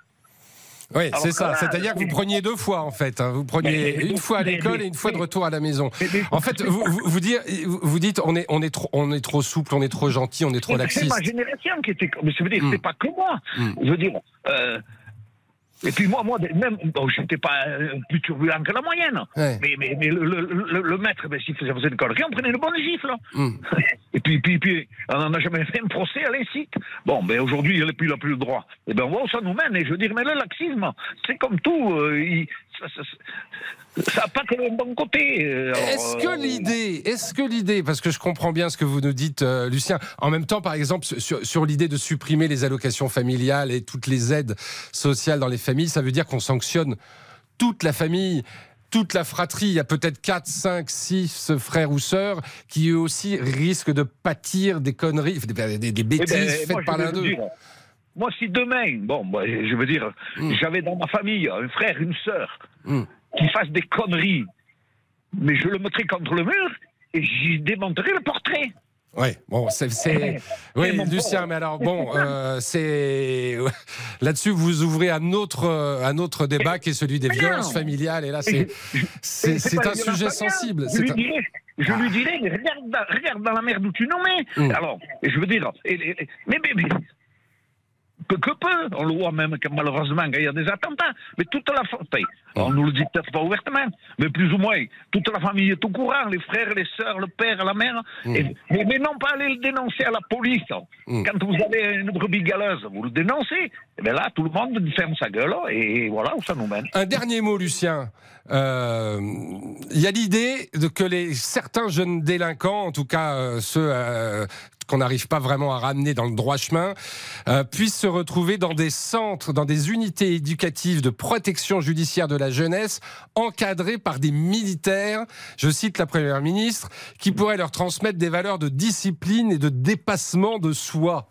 Oui, c'est ça. C'est-à-dire que vous preniez deux fois, en fait. hein. Vous preniez une fois à l'école et une fois de retour à la maison. mais- mais- En fait, vous, vous, vous dire- vous- dites, on est, on, est trop, on est trop souple, on est trop gentil, on est trop Mais C'est laxiste. ma génération qui était comme. Mais ça veut dire, Mm. c'est pas que moi. Mm. Je veux dire. euh, et puis moi, moi, même, bon, j'étais pas euh, plus turbulent que la moyenne. Ouais. Mais, mais, mais le, le, le- le maître, ben, s'il faisait faisait une connerie, on prenait une bonne gifle. Mm. Et puis, puis, puis, on n'a jamais fait un procès à l'incite. Bon, ben aujourd'hui, il n'a plus, plus le droit. Et ben, on voit où ça nous mène. Et je veux dire, mais le laxisme, c'est comme tout. euh, il- ça- ça- ça n'a pas que le bon côté. euh, Est-ce euh, que l'idée, est-ce que l'idée, parce que je comprends bien ce que vous nous dites, euh, Lucien, en même temps, par exemple, sur, sur l'idée de supprimer les allocations familiales et toutes les aides sociales dans les familles, ça veut dire qu'on sanctionne toute la famille toute la fratrie, il y a peut-être 4, 5, 6 frères ou sœurs qui eux aussi risquent de pâtir des conneries, des, des- des Eh bêtises ben, faites moi, je par l'un d'eux. Moi, si demain, bon, moi, je veux dire, Mm. j'avais dans ma famille un frère, une sœur, Mm. Qui fasse des conneries, mais je le mettrai contre le mur et j'y démonterai le portrait. Oui, bon, c'est. Oui, Lucien, mais alors, bon, euh, c'est. Là-dessus, vous ouvrez un autre, euh, un autre débat qui est celui des violences familiales, et là, c'est. Un sujet sensible. Je lui un- dirais, je Ah. lui dirais, mais regarde, dans- regarde dans la merde où tu nous mets. Mm. Alors, je veux dire, mais, mais, mais, que, que peu. On le voit même que malheureusement qu'il y a des attentats. Mais toute la famille, on nous le dit peut-être pas ouvertement, mais plus ou moins, toute la famille est au courant, les frères, les sœurs, le père, la mère. Et- mais, mais non pas aller le dénoncer à la police. Quand vous avez une brebis galeuse, vous le dénoncez. Et bien là, tout le monde ferme sa gueule et voilà où ça nous mène. Un dernier mot, Lucien. Euh, Il y a l'idée de que les certains jeunes délinquants, en tout cas euh, ceux euh, qu'on n'arrive pas vraiment à ramener dans le droit chemin, euh, puissent se retrouver dans des centres, dans des unités éducatives de protection judiciaire de la jeunesse, encadrés par des militaires, je cite la Première ministre, qui pourraient leur transmettre des valeurs de discipline et de dépassement de soi.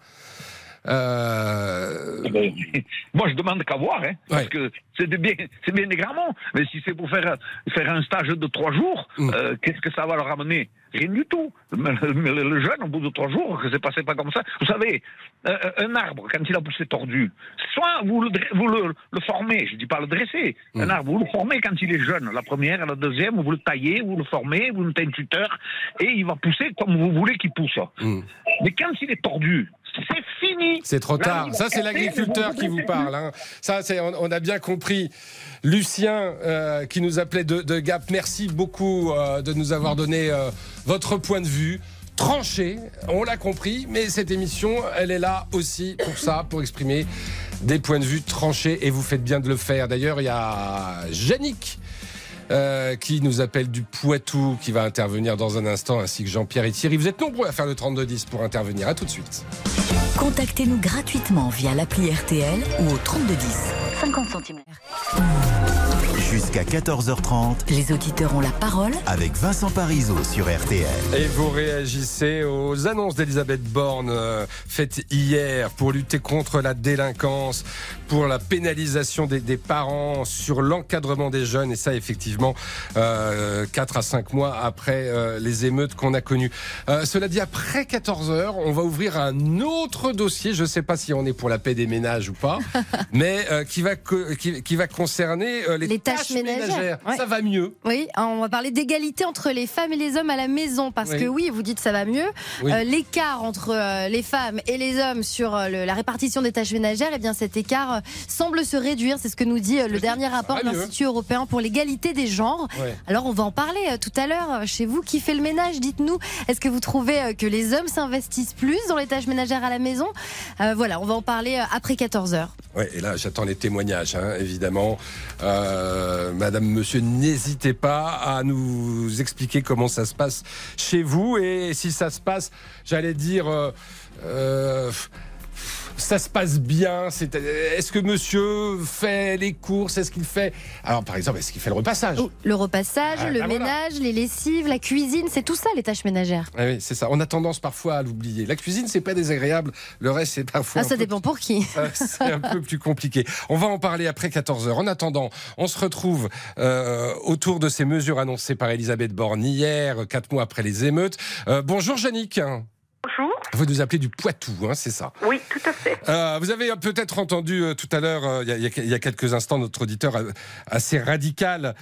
Euh, Eh ben, moi, je demande qu'à voir, hein, parce que c'est bien, c'est bien des grands mots. Mais si c'est pour faire, faire un stage de trois jours, euh, qu'est-ce que ça va leur amener? Rien du tout. Mais le, jeune, au bout de trois jours, que c'est passé pas comme ça. Vous savez, euh, un arbre, quand il a poussé tordu, soit vous le, vous le, le formez, je dis pas le dresser, un arbre, vous le formez quand il est jeune, la première, la deuxième, vous le taillez, vous le formez, vous mettez un tuteur, et il va pousser comme vous voulez qu'il pousse. Mais quand il est tordu, c'est fini. C'est trop tard. va Ça, c'est l'agriculteur qui vous parle. hein. Ça, c'est, on, on a bien compris. Lucien, euh, qui nous appelait de, de Gap, merci beaucoup euh, de nous avoir donné euh, votre point de vue. Tranché, on l'a compris, mais cette émission, elle est là aussi pour ça, pour exprimer des points de vue tranchés, et vous faites bien de le faire. D'ailleurs, il y a Yannick euh, qui nous appelle du Poitou, qui va intervenir dans un instant, ainsi que Jean-Pierre et Thierry. Vous êtes nombreux à faire le 3210 pour intervenir. À tout de suite. Contactez-nous gratuitement via l'appli RTL ou au 3210. 50 centimes. Jusqu'à 14h30, Les auditeurs ont la parole avec Vincent Parisot sur RTL. Et vous réagissez aux annonces d'Elisabeth Borne euh, faites hier pour lutter contre la délinquance, pour la pénalisation des, des parents, sur l'encadrement des jeunes. Et ça, effectivement, euh, 4 à 5 mois après euh, les émeutes qu'on a connues. Euh, cela dit, après 14 heures, on va ouvrir un autre dossier. Je ne sais pas si on est pour la paix des ménages ou pas, mais euh, qui, va qui, qui va concerner euh, les, Les tâches tâches ménagères. Ouais. Ça va mieux. Oui, on va parler d'égalité entre les femmes et les hommes à la maison parce Oui. que oui, vous dites ça va mieux. Oui. Euh, l'écart entre euh, les femmes et les hommes sur euh, le- la répartition des tâches ménagères, eh bien cet écart euh, semble se réduire. C'est ce que nous dit euh, le dernier rapport de l'Institut européen pour l'égalité des genres. Ouais. Alors on va en parler euh, tout à l'heure chez vous. Qui fait le ménage Dites-nous. Est-ce que vous trouvez euh, que les hommes s'investissent plus dans les tâches ménagères à la maison? Euh, Voilà, on va en parler euh, après 14 heures. Ouais, et là, j'attends les témoignages, hein, évidemment. Euh, Madame, Monsieur, n'hésitez pas à nous expliquer comment ça se passe chez vous et si ça se passe, j'allais dire. euh, euh, ça se passe bien Est-ce que monsieur fait les courses Est-ce qu'il fait. Alors, par exemple, est-ce qu'il fait le repassage? Le repassage, Ah, le voilà. ménage, les lessives, la cuisine, c'est tout ça les tâches ménagères. Ah oui, c'est ça. On a tendance parfois à l'oublier. La cuisine, c'est pas désagréable. Le reste, c'est parfois. Ah, ça dépend pour qui. Euh, c'est un peu plus compliqué. On va en parler après 14h. En attendant, on se retrouve euh, autour de ces mesures annoncées par Elisabeth Borne hier, quatre mois après les émeutes. Euh, bonjour, Yannick. Vous nous appelez du Poitou, hein, c'est ça? Oui, tout à fait. Euh, vous avez peut-être entendu euh, tout à l'heure, euh, il y a- y, quelques instants, notre auditeur assez radical,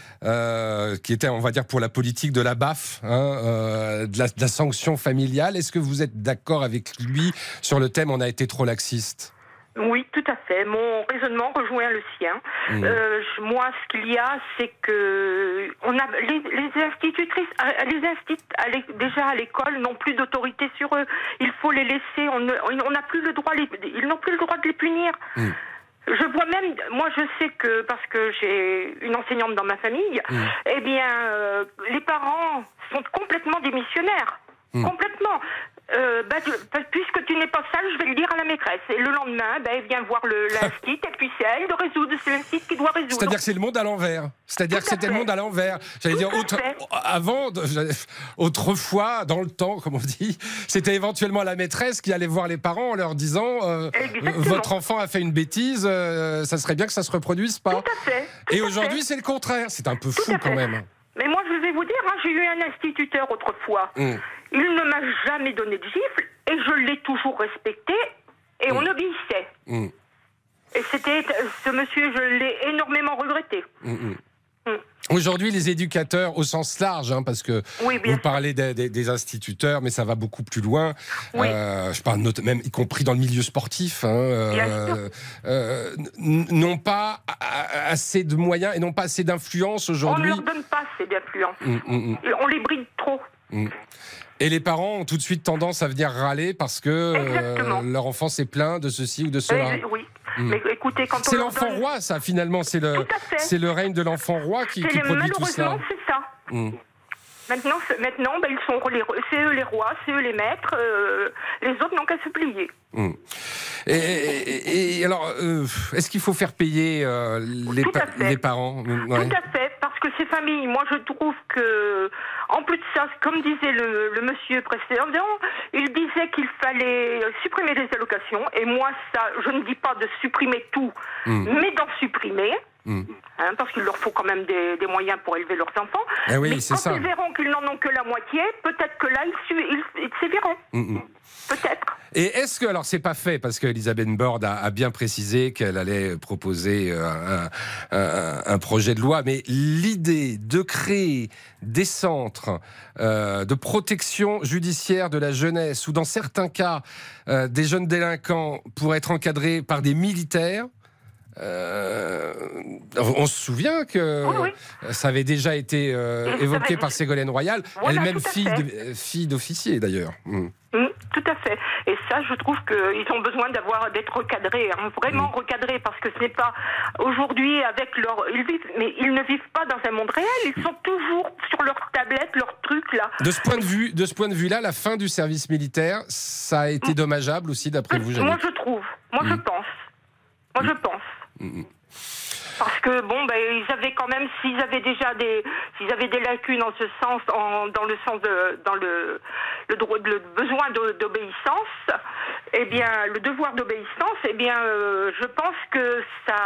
qui était, on va dire, pour la politique de la BAF, hein, de, la, de la sanction familiale. Est-ce que vous êtes d'accord avec lui sur le thème On a été trop laxiste? Oui, tout à fait. Mon raisonnement rejoint le sien. Mmh. Euh, moi, ce qu'il y a, c'est que on a les, les institutrices, euh, les instit, à l'é- déjà à l'école, n'ont plus d'autorité sur eux. Il faut les laisser. On n'a plus le droit. les- ils n'ont plus le droit de les punir. Je vois même, moi je sais que, parce que j'ai une enseignante dans ma famille, eh bien, euh, les parents sont complètement démissionnaires. Complètement. Euh, bah, tu- puisque tu n'es pas sale, je vais le dire à la maîtresse. Et le lendemain, bah, elle vient voir le l'instit, et puis c'est à elle de résoudre. C'est l'instit qui doit résoudre. C'est-à-dire que c'est le monde à l'envers. C'est-à-dire que c'était le monde à l'envers. J'allais dire, autre- avant, autrefois, dans le temps, comme on dit, c'était éventuellement la maîtresse qui allait voir les parents en leur disant euh, Votre enfant a fait une bêtise, euh, ça serait bien que ça se reproduise pas. Et aujourd'hui, c'est le contraire. C'est un peu fou quand même. Mais moi, je vais vous dire, hein, j'ai eu un instituteur autrefois. Hum. Il ne m'a jamais donné de gifle et je l'ai toujours respecté et on obéissait. Hum, Et c'était ce monsieur, je l'ai énormément regretté. Aujourd'hui, les éducateurs au sens large, hein, parce que Oui, vous parlez des, des- des instituteurs, mais ça va beaucoup plus loin. Oui. Euh, je parle même y compris dans le milieu sportif. hein, euh, euh, n'ont pas assez de moyens et n'ont pas assez d'influence On ne aujourd'hui. leur donne pas Mm, mm, mm. Et On les bride trop. Et les parents ont tout de suite tendance à venir râler parce que euh, leur enfant s'est plaint de ceci ou de cela. Eh, oui. Mais écoutez, quand on C'est l'enfant donne- roi, ça, finalement. C'est le, c'est le règne de l'enfant roi qui, qui produit tout cela. malheureusement, c'est ça. Maintenant, maintenant ben, ils sont c'est eux les rois, c'est eux les maîtres. euh, les autres n'ont qu'à se plier. Mm. Et, et- et alors, euh, est-ce qu'il faut faire payer euh, les, pa- parents? Ouais. Tout à fait, parce que ces familles, moi je trouve que, en plus de ça, comme disait le, le monsieur précédent, il disait qu'il fallait supprimer les allocations, et moi ça, je ne dis pas de supprimer tout, Mm. mais d'en supprimer. Mm. hein, parce qu'il leur faut quand même des, des moyens pour élever leurs enfants. Eh oui, mais quand ça. ils verront qu'ils n'en ont que la moitié, peut-être que là, ils, ils, séviront. Mm, mm. Peut-être. Et est-ce que, alors c'est pas fait, parce qu'Elisabeth Borne a, a bien précisé qu'elle allait proposer euh, un, un- un projet de loi, mais l'idée de créer des centres euh, de protection judiciaire de la jeunesse, ou dans certains cas, euh, des jeunes délinquants pourraient être encadrés par des militaires, euh, on se souvient que ça avait déjà été euh, évoqué par Ségolène Royal, Voilà, elle-même à fille d'officier d'ailleurs. Mm. Mm, tout à fait. Et ça, je trouve qu'ils ont besoin d'avoir d'être recadrés, hein, vraiment recadrés, parce que ce n'est pas aujourd'hui avec leur, ils vivent, mais ils ne vivent pas dans un monde réel. Ils sont toujours sur leur tablette, leur truc là. De ce point de vue, de ce point de vue-là, la fin du service militaire, ça a été dommageable aussi, d'après vous, Moi, Jeanne. je trouve. Moi, je pense. Moi, je pense. Parce que bon, ben, ils avaient quand même, s'ils avaient déjà des, s'ils avaient des lacunes en ce sens, en- dans le sens de, dans le, le, droit- le besoin d'obéissance, eh bien, le devoir d'obéissance, eh bien, euh, je pense que ça,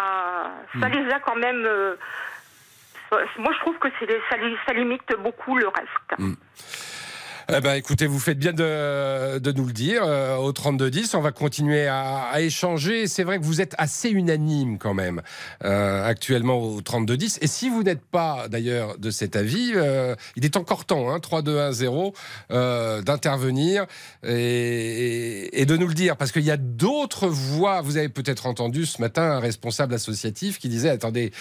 ça Hmm. les a quand même. euh, moi, je trouve que ça, ça limite beaucoup le reste. Eh ben, écoutez, vous faites bien de, nous le dire euh, au 3210. On va continuer à, échanger. C'est vrai que vous êtes assez unanime quand même euh, actuellement au 3210. Et si vous n'êtes pas d'ailleurs de cet avis, euh, il est encore temps, hein, 3210, euh, d'intervenir et, et de nous le dire. Parce qu'il y a d'autres voix. Vous avez peut-être entendu ce matin un responsable associatif qui disait, attendez,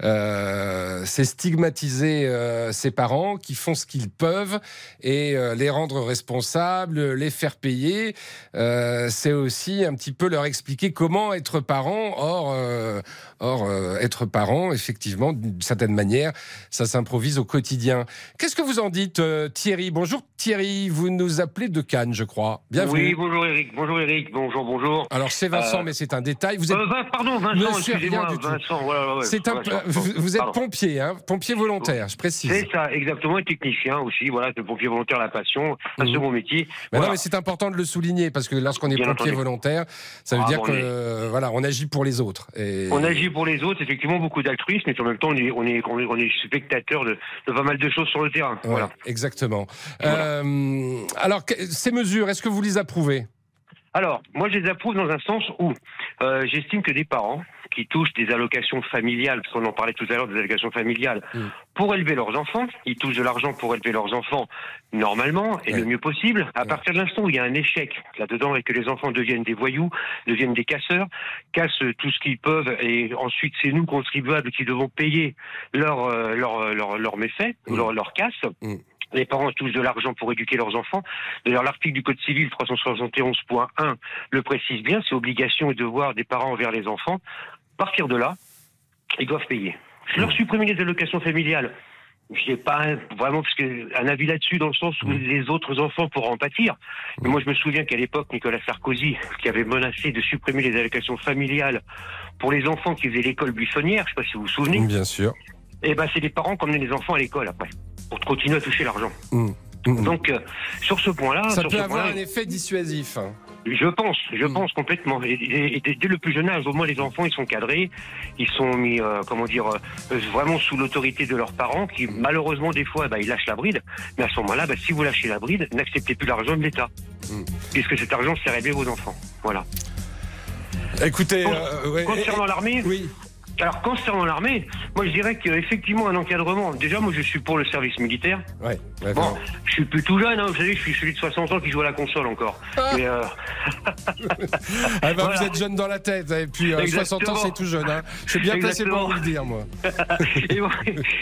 c'est stigmatiser ces parents qui font ce qu'ils peuvent et les rendre responsables, les faire payer. Euh, c'est aussi un petit peu leur expliquer comment être parent. Or, euh, or euh, être parent, effectivement, d'une certaine manière, ça s'improvise au quotidien. Qu'est-ce que vous en dites, Thierry? Bonjour Thierry, vous nous appelez de Cannes, je crois. Bienvenue. Oui, bonjour Eric. Bonjour Eric. Bonjour, bonjour. Alors c'est Vincent, mais c'est un détail. Vous êtes pardon, Vincent, excusez-moi, voilà, ouais, C'est un, Vincent, vous, vous êtes pompier, hein, pompier volontaire, je précise. C'est ça, exactement, et technicien aussi. Voilà, c'est pompier volontaire, la un Mhm. second métier. Mais Voilà. non, mais c'est important de le souligner parce que lorsqu'on est Bien pompier entendu. volontaire, ça veut Ah, dire bon, que on est- euh, voilà, on agit pour les autres. Et... On agit pour les autres, effectivement, beaucoup d'altruisme, mais en même temps, on est, on est, on est, on est spectateur de, de pas mal de choses sur le terrain. Ouais, Voilà. exactement. Euh, alors, ces mesures, est-ce que vous les approuvez? Alors, moi, je les approuve dans un sens où euh, j'estime que des parents qui touchent des allocations familiales, parce qu'on en parlait tout à l'heure des allocations familiales, pour élever leurs enfants, ils touchent de l'argent pour élever leurs enfants normalement et le mieux possible. À partir de l'instant où il y a un échec là-dedans et que les enfants deviennent des voyous, deviennent des casseurs, cassent tout ce qu'ils peuvent et ensuite c'est nous contribuables qui devons payer leurs euh, leurs leurs leurs méfaits, ou leurs leurs casses. Les parents touchent de l'argent pour éduquer leurs enfants. D'ailleurs, l'article du Code civil 371.1 le précise bien, c'est obligation et devoir des parents envers les enfants. À partir de là, ils doivent payer. Je leur supprimer les allocations familiales. Je n'ai pas vraiment parce que, un avis là-dessus dans le sens où les autres enfants pourront en pâtir. Mais moi, je me souviens qu'à l'époque, Nicolas Sarkozy, qui avait menacé de supprimer les allocations familiales pour les enfants qui faisaient l'école buissonnière, je ne sais pas si vous vous souvenez. Bien sûr. Et ben, c'est les parents qui emmenaient les enfants à l'école après, pour continuer à toucher l'argent. Mmh. Donc, euh, sur ce point-là, Ça sur peut ce avoir un effet dissuasif. hein. Je pense, je pense complètement. Et, et- et dès, le plus jeune âge, au moins les enfants, ils sont cadrés, ils sont mis, euh, comment dire, euh, vraiment sous l'autorité de leurs parents, qui malheureusement des fois, bah, ils lâchent la bride. Mais à ce moment-là, bah, si vous lâchez la bride, n'acceptez plus l'argent de l'État, puisque cet argent sert à vos enfants. Voilà. Écoutez, euh, ouais, concernant l'armée, oui. Alors concernant l'armée, moi je dirais qu'effectivement un encadrement. Déjà, moi je suis pour le service militaire. Ouais. Bon, je suis plus tout jeune, hein, vous savez, je suis celui de 60 ans qui joue à la console encore. Mais, euh, Ah bah, Voilà. Vous êtes jeune dans la tête, et puis euh, 60 ans Exactement. c'est tout jeune. Hein. Je suis bien placé pour vous le dire, moi. et, bon,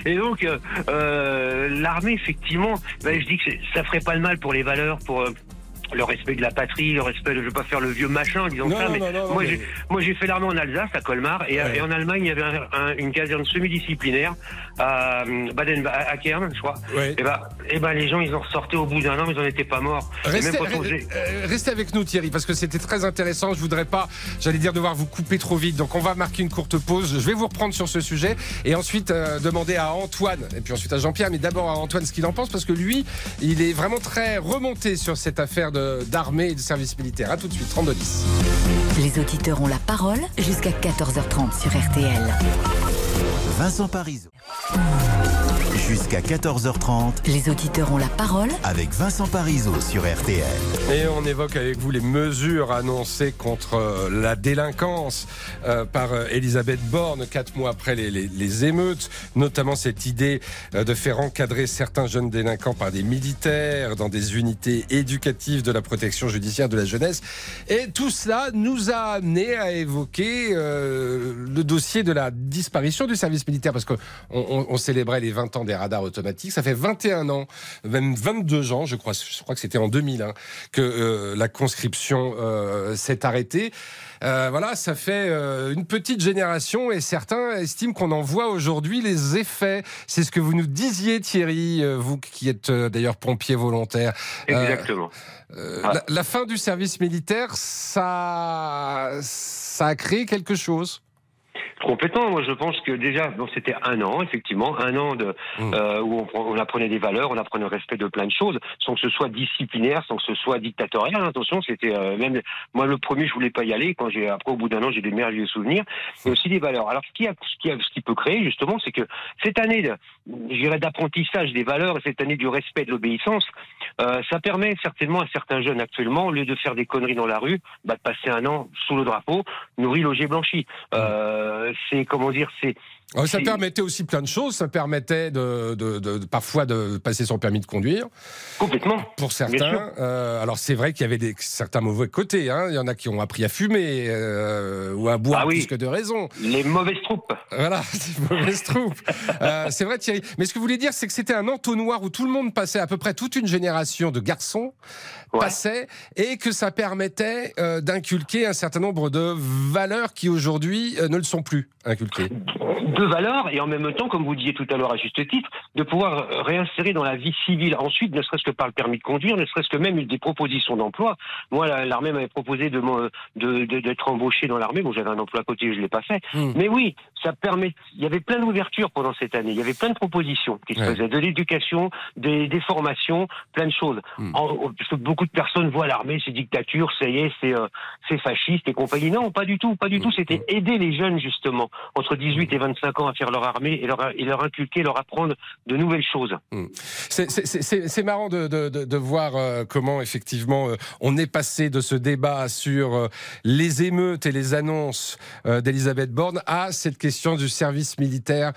et donc, euh, euh, l'armée, effectivement, ben, je dis que c'est- ça ferait pas le mal pour les valeurs, pour euh, le respect de la patrie, le respect de, je veux pas faire le vieux machin, disons Non, ça, non, mais non, moi, j'ai, moi j'ai fait l'armée en Alsace, à Colmar, et, et en Allemagne, il y avait un- un- une caserne semi-disciplinaire à Baden, à à Kern, je crois. Et ben, et ben, les gens, ils en ressortaient au bout d'un an, mais ils en étaient pas morts. Restez, même quand on faisait- euh, restez avec nous Thierry parce que c'était très intéressant. Je voudrais pas, j'allais dire devoir vous couper trop vite. Donc on va marquer une courte pause. Je vais vous reprendre sur ce sujet et ensuite euh, demander à Antoine et puis ensuite à Jean-Pierre, mais d'abord à Antoine ce qu'il en pense parce que lui, il est vraiment très remonté sur cette affaire d'armée et de service militaire. À tout de suite, 32-10. Les auditeurs ont la parole jusqu'à 14h30 sur RTL. Vincent Parisot. Jusqu'à 14h30. Les auditeurs ont la parole Avec Vincent Parisot sur RTL. Et on évoque avec vous les mesures annoncées contre euh, la délinquance euh, par euh, Elisabeth Borne quatre mois après les, les- les émeutes, notamment cette idée euh, de faire encadrer certains jeunes délinquants par des militaires dans des unités éducatives de la protection judiciaire de la jeunesse. Et tout cela nous a amené à évoquer euh, le dossier de la disparition du service militaire parce qu'on on, célébrait les 20 ans des radars automatiques. Ça fait 21 ans, même 22 ans, je crois, je crois que c'était en 2001 que euh, la conscription euh, s'est arrêtée. Voilà, ça fait une petite génération et certains estiment qu'on en voit aujourd'hui les effets. C'est ce que vous nous disiez, Thierry, vous qui êtes d'ailleurs pompier volontaire. Exactement. Euh, la, la fin du service militaire, ça, ça a créé quelque chose. Complètement. Moi, je pense que déjà, bon, c'était un an, effectivement, un an de, euh, où on, on apprenait des valeurs, on apprenait le respect de plein de choses, sans que ce soit disciplinaire, sans que ce soit dictatorial. Attention, c'était euh, même moi le premier, je voulais pas y aller. Quand j'ai après, au bout d'un an, j'ai des merveilleux souvenirs, mais aussi des valeurs. Alors, ce qui, a, ce qui, a- ce qui peut créer justement, c'est que cette année, dirais, d'apprentissage des valeurs, et cette année du respect de l'obéissance, euh, ça permet certainement à certains jeunes actuellement, au lieu de faire des conneries dans la rue, bah, de passer un an sous le drapeau, nourri, logé, blanchi. Euh, c'est comment dire, c'est Euh, Ça c'est- permettait aussi plein de choses. Ça permettait de, de- de- parfois de passer son permis de conduire. Complètement. Pour certains. Euh, alors c'est vrai qu'il y avait des, certains mauvais côtés. hein. Il y en a qui ont appris à fumer euh, ou à boire Ah oui. plus que de raison. Les mauvaises troupes. Voilà, les mauvaises troupes. Euh, c'est vrai Thierry. Mais ce que vous voulez dire, c'est que c'était un entonnoir où tout le monde passait, à peu près toute une génération de garçons passait, et que ça permettait euh, d'inculquer un certain nombre de valeurs qui aujourd'hui euh, ne le sont plus inculquées. De valeurs et en même temps, comme vous disiez tout à l'heure à juste titre, de pouvoir réinsérer dans la vie civile ensuite, ne serait-ce que par le permis de conduire, ne serait-ce que même des propositions d'emploi. Moi, la- l'armée m'avait proposé de de- de- d'être embauché dans l'armée. Bon, j'avais un emploi à côté, je l'ai pas fait. Mais oui, ça permet. Il y avait plein d'ouvertures pendant cette année. Il y avait plein de propositions qui se Ouais. faisaient, de l'éducation, des, des formations, plein de choses. En- parce que beaucoup de personnes voient l'armée, c'est dictature, ça y est, c'est euh, c'est fasciste et compagnie. Non, pas du tout, pas du tout. C'était aider les jeunes justement entre 18 et 25 ans à faire leur armée et leur, et leur inculquer, leur apprendre de nouvelles choses. C'est- c'est- marrant de, de- de- de voir euh, comment effectivement euh, on est passé de ce débat sur euh, les émeutes et les annonces d'Elisabeth Borne à cette question du service militaire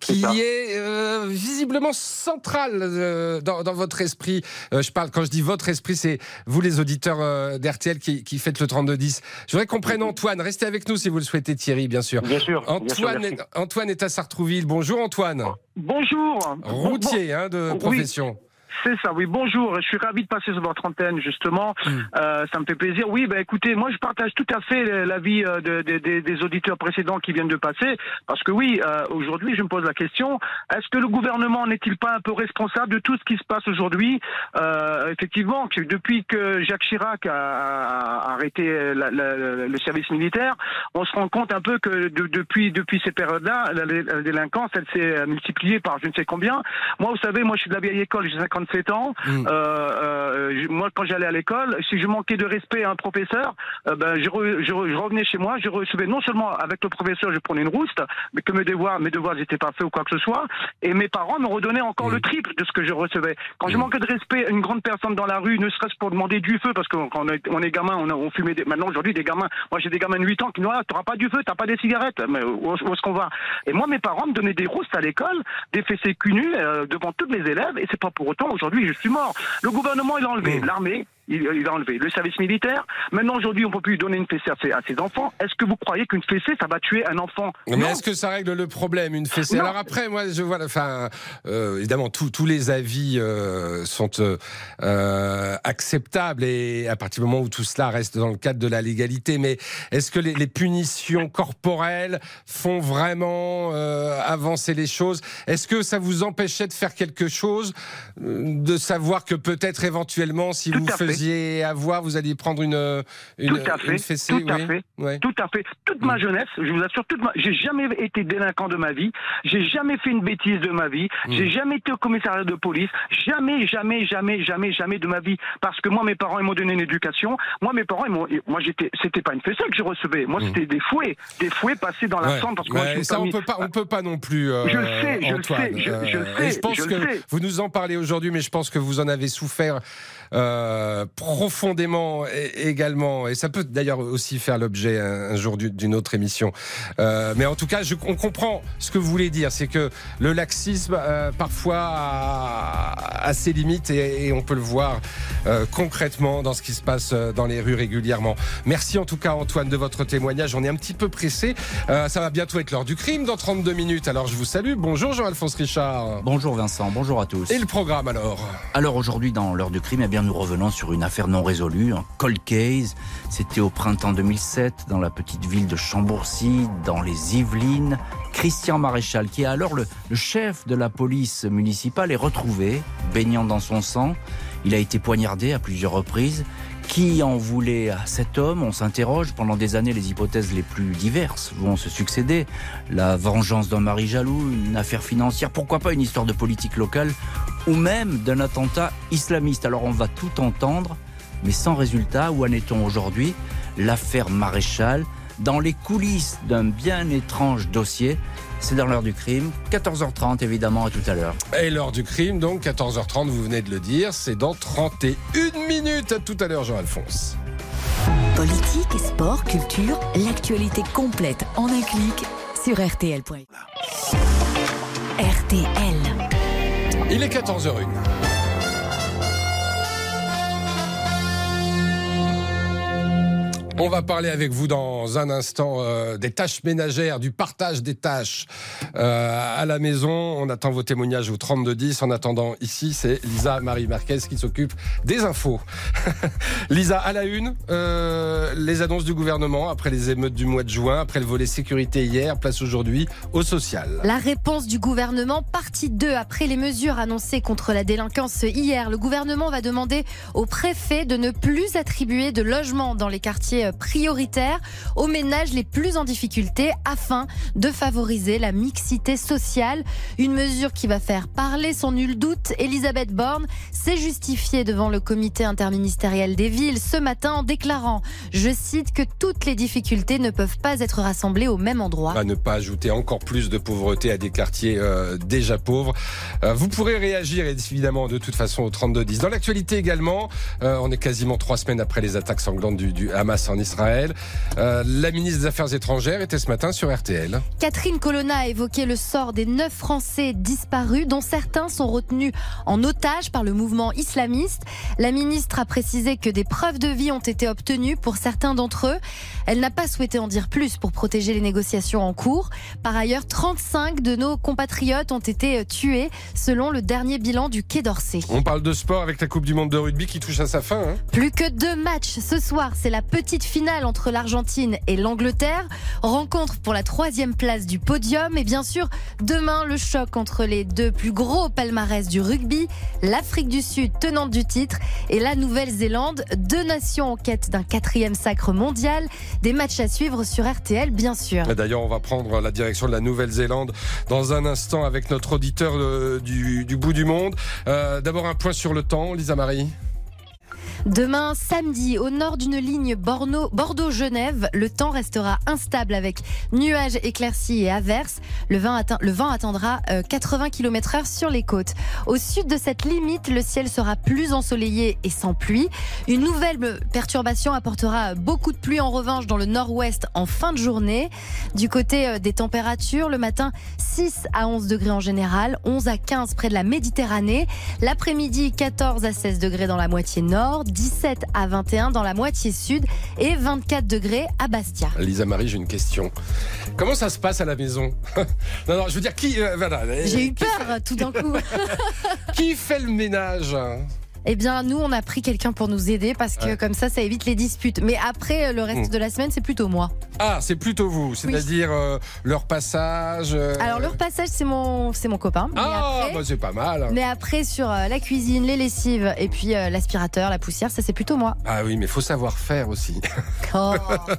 qui est, visiblement centrale dans, dans votre esprit. Je parle quand je dis votre esprit, c'est vous les auditeurs d'RTL qui, qui faites le 3210. Je voudrais qu'on prenne Antoine. Restez avec nous si vous le souhaitez, Thierry, bien sûr. Bien sûr. bien sûr, Antoine, est, à Sartrouville. Bonjour Antoine. Bonjour. Routier hein, de Oui. C'est ça, oui. Bonjour, je suis ravi de passer sur votre antenne, justement. Mm. Euh, ça me fait plaisir. Oui, ben écoutez, moi je partage tout à fait l'avis euh, de- de- de- des auditeurs précédents qui viennent de passer, parce que oui, euh, aujourd'hui, je me pose la question est-ce que le gouvernement n'est-il pas un peu responsable de tout ce qui se passe aujourd'hui? Euh, Effectivement, que depuis que Jacques Chirac a, a arrêté la- la- le service militaire, on se rend compte un peu que de- depuis depuis ces périodes-là, la, la délinquance, elle s'est multipliée par je ne sais combien. Moi, vous savez, moi je suis de la vieille école, j'ai 55 37 ans. Mm. Euh, euh, moi, quand j'allais à l'école, si je manquais de respect à un professeur, euh, ben, je, re- je, re- je revenais chez moi, je recevais non seulement avec le professeur, je prenais une rouste, mais que mes devoirs, mes devoirs n'étaient pas faits ou quoi que ce soit, et mes parents me redonnaient encore le triple de ce que je recevais. Quand je manquais de respect à une grande personne dans la rue, ne serait-ce pour demander du feu, parce que quand on est, on est gamin, on, a- on fumait des, maintenant aujourd'hui des gamins, moi j'ai des gamins de 8 ans qui nous disent, ah, t'auras pas du feu, t'as pas des cigarettes, mais où, où est-ce qu'on va? Et moi, mes parents me donnaient des roustes à l'école, des fessées cul nus, euh, devant tous mes élèves, et c'est pas pour autant aujourd'hui je suis mort. Le gouvernement, il a enlevé l'armée, il, il a enlevé le service militaire. Maintenant, aujourd'hui, on peut plus donner une fessée à ses, à ses enfants. Est-ce que vous croyez qu'une fessée, ça va tuer un enfant? Mais Non. est-ce que ça règle le problème, une fessée? Non. Alors après, moi, je vois, enfin, euh, évidemment, tous tous les avis euh, sont euh, acceptables et à partir du moment où tout cela reste dans le cadre de la légalité. Mais est-ce que les, les punitions corporelles font vraiment euh, avancer les choses? Est-ce que ça vous empêchait de faire quelque chose, euh, de savoir que peut-être éventuellement, si Tout vous à avoir, vous alliez prendre une une, tout à fait, une fessée tout à oui fait, Ouais. tout à fait. Toute ma jeunesse, je vous assure, toute ma... j'ai jamais été délinquant de ma vie, j'ai jamais fait une bêtise de ma vie, j'ai jamais été au commissariat de police, jamais, jamais, jamais, jamais, jamais de ma vie, parce que moi, mes parents, ils m'ont donné une éducation. Moi, mes parents, ils m'ont, moi, j'étais, c'était pas une fessée que je recevais, moi, c'était des fouets, des fouets passés dans la Ouais. cendre, parce que moi, Ouais, je suis ça, pas on mis- peut pas, on peut pas non plus. euh, Je le sais, je le Antoine. sais, je- je le Euh, sais, je pense je le que sais. vous nous en parlez aujourd'hui, mais je pense que vous en avez souffert euh, profondément également, et ça peut d'ailleurs aussi faire l'objet un, jour du- d'une autre émission. Euh, mais en tout cas, je, on comprend ce que vous voulez dire, c'est que le laxisme euh, parfois a, a ses limites et, et on peut le voir euh, concrètement dans ce qui se passe dans les rues régulièrement. Merci en tout cas Antoine de votre témoignage. On est un petit peu pressé. Ça va bientôt être l'heure du crime dans 32 minutes. Alors je vous salue. Bonjour Jean-Alphonse Richard. Bonjour Vincent, bonjour à tous. Et le programme alors? Alors aujourd'hui dans l'heure du crime, eh bien nous revenons sur une affaire non résolue, un cold case. C'était au printemps 2007 dans la petite ville de Chambourcy, dans les Yvelines. Christian Maréchal, qui est alors le, le chef de la police municipale, est retrouvé baignant dans son sang. Il a été poignardé à plusieurs reprises. Qui en voulait à cet homme? On s'interroge. Pendant des années, les hypothèses les plus diverses vont se succéder. La vengeance d'un mari jaloux, une affaire financière, pourquoi pas une histoire de politique locale ou même d'un attentat islamiste. Alors on va tout entendre, mais sans résultat. Où en est-on aujourd'hui? L'affaire Maréchal, dans les coulisses d'un bien étrange dossier. C'est dans l'heure du crime, 14h30 évidemment, à tout à l'heure. Et l'heure du crime, donc 14h30, vous venez de le dire, c'est dans 31 minutes. À tout à l'heure Jean-Alphonse. Politique, sport, culture, l'actualité complète en un clic sur RTL.fr. RTL. Il est 14h01. On va parler avec vous dans un instant euh, des tâches ménagères, du partage des tâches euh, à la maison. On attend vos témoignages au 3210. En attendant, ici, c'est Lisa Marie Marquez qui s'occupe des infos. Lisa, à la une, euh, les annonces du gouvernement après les émeutes du mois de juin, après le volet sécurité hier, place aujourd'hui au social. La réponse du gouvernement, partie 2, après les mesures annoncées contre la délinquance hier, le gouvernement va demander au préfet de ne plus attribuer de logements dans les quartiers prioritaires aux ménages les plus en difficulté afin de favoriser la mixité sociale. Une mesure qui va faire parler sans nul doute. Elisabeth Borne s'est justifiée devant le comité interministériel des villes ce matin en déclarant, je cite, que toutes les difficultés ne peuvent pas être rassemblées au même endroit. à ne pas ajouter encore plus de pauvreté à des quartiers euh, déjà pauvres. Euh, vous pourrez réagir évidemment de toute façon au 32-10. Dans l'actualité également, euh, on est quasiment trois semaines après les attaques sanglantes du, du Hamas en Israël. Euh, la ministre des Affaires étrangères était ce matin sur RTL. Catherine Colonna a évoqué le sort des neuf Français disparus, dont certains sont retenus en otage par le mouvement islamiste. La ministre a précisé que des preuves de vie ont été obtenues pour certains d'entre eux. Elle n'a pas souhaité en dire plus pour protéger les négociations en cours. Par ailleurs, 35 de nos compatriotes ont été tués, selon le dernier bilan du Quai d'Orsay. On parle de sport avec la Coupe du Monde de rugby qui touche à sa fin. hein. Plus que deux matchs ce soir, c'est la petite finale entre l'Argentine et l'Angleterre. Rencontre pour la troisième place du podium. Et bien sûr, demain, le choc entre les deux plus gros palmarès du rugby, l'Afrique du Sud, tenante du titre, et la Nouvelle-Zélande, deux nations en quête d'un quatrième sacre mondial. Des matchs à suivre sur RTL, bien sûr. D'ailleurs, on va prendre la direction de la Nouvelle-Zélande dans un instant avec notre auditeur euh, du, bout du monde. Euh, D'abord, un point sur le temps, Lisa Marie. Demain, samedi, au nord d'une ligne Bordeaux-Genève, le temps restera instable avec nuages éclaircis et averses. Le vent, atteint- atteindra euh, 80 km heure sur les côtes. Au sud de cette limite, le ciel sera plus ensoleillé et sans pluie. Une nouvelle euh, perturbation apportera beaucoup de pluie en revanche dans le nord-ouest en fin de journée. Du côté euh, des températures, le matin, 6 à 11 degrés en général, 11 à 15 près de la Méditerranée. L'après-midi, 14 à 16 degrés dans la moitié nord, 17 à 21 dans la moitié sud et 24 degrés à Bastia. Lisa Marie, j'ai une question. Comment ça se passe à la maison Non, non, je veux dire, qui. euh, voilà, J'ai eu peur tout d'un coup. Qui fait le ménage? Eh bien, nous, on a pris quelqu'un pour nous aider parce que Ouais. comme ça, ça évite les disputes. Mais après, le reste Hmm. de la semaine, c'est plutôt moi. Ah, c'est plutôt vous, c'est-à-dire euh, leur passage. euh, Alors, le repassage, c'est mon, c'est mon copain. Ah, après- bah, c'est pas mal. Mais après, sur euh, la cuisine, les lessives et puis euh, l'aspirateur, la poussière, ça c'est plutôt moi. Ah oui, mais faut savoir faire aussi. Oh.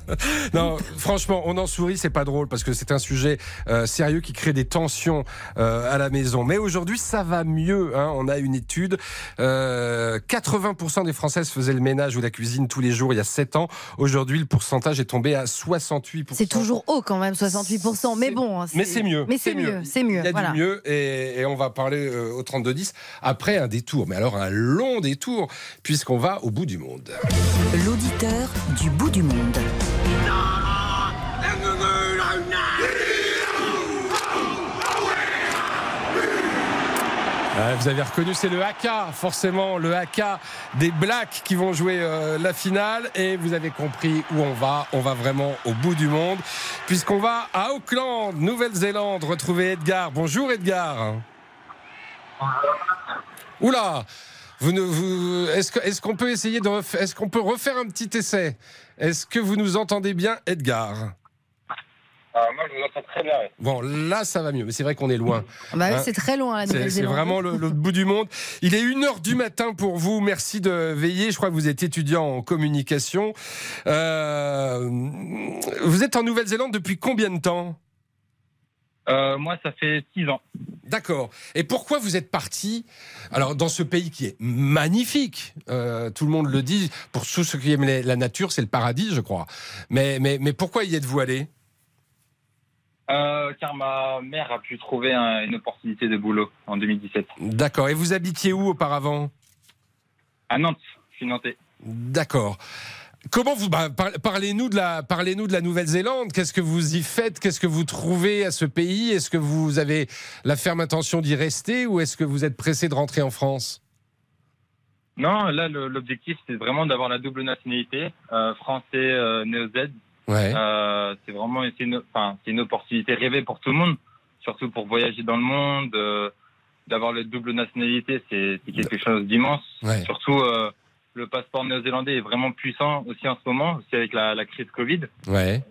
non, franchement, on en sourit, c'est pas drôle parce que c'est un sujet euh, sérieux qui crée des tensions euh, à la maison. Mais aujourd'hui, ça va mieux. hein. On a une étude. Euh, 80% des Françaises faisaient le ménage ou la cuisine tous les jours il y a 7 ans. Aujourd'hui, le pourcentage est tombé à 68%. C'est toujours haut quand même, 68%. Mais bon. Mais c'est mieux. Mais c'est mieux, c'est mieux. Il y a voilà. du mieux et, et on va parler euh, au 3210 après un détour. Mais alors un long détour puisqu'on va au bout du monde. L'auditeur du bout du monde. Vous avez reconnu, c'est le haka, forcément, le haka des Blacks qui vont jouer euh, la finale. Et vous avez compris où on va. On va vraiment au bout du monde, puisqu'on va à Auckland, Nouvelle-Zélande, retrouver Edgar. Bonjour Edgar. Oula vous vous, est-ce, qu'on peut essayer de est-ce qu'on peut refaire un petit essai? Est-ce que vous nous entendez bien, Edgar? Ah, moi, je vous entends très bien. Bon, là, ça va mieux, mais c'est vrai qu'on est loin. Bah oui, Hein c'est très loin la c'est, c'est Nouvelle-Zélande. vraiment le, le bout du monde. Il est 1h du matin pour vous. Merci de veiller. Je crois que vous êtes étudiant en communication. Euh, vous êtes en Nouvelle-Zélande depuis combien de temps? Euh, moi, ça fait six ans. D'accord. Et pourquoi vous êtes parti? Alors, dans ce pays qui est magnifique, euh, tout le monde le dit, pour tous ceux qui aiment les- la nature, c'est le paradis, je crois. Mais, mais, mais pourquoi y êtes-vous allé? Euh, car ma mère a pu trouver un- une opportunité de boulot en 2017. D'accord. Et vous habitiez où auparavant? À Nantes, je suis nantais. D'accord. Comment vous bah, par- parlez-nous de la parlez-nous de la Nouvelle-Zélande Qu'est-ce que vous y faites? Qu'est-ce que vous trouvez à ce pays? Est-ce que vous avez la ferme intention d'y rester ou est-ce que vous êtes pressé de rentrer en France? Non, là, l'objectif, c'est vraiment d'avoir la double nationalité, euh, français, euh. Ouais. Euh, c'est vraiment c'est une, enfin, c'est une opportunité rêvée pour tout le monde, surtout pour voyager dans le monde. euh, d'avoir la double nationalité, c'est c'est quelque chose d'immense. Ouais. Surtout, euh, le passeport néo-zélandais est vraiment puissant aussi en ce moment, aussi avec la, la crise Covid. Ouais.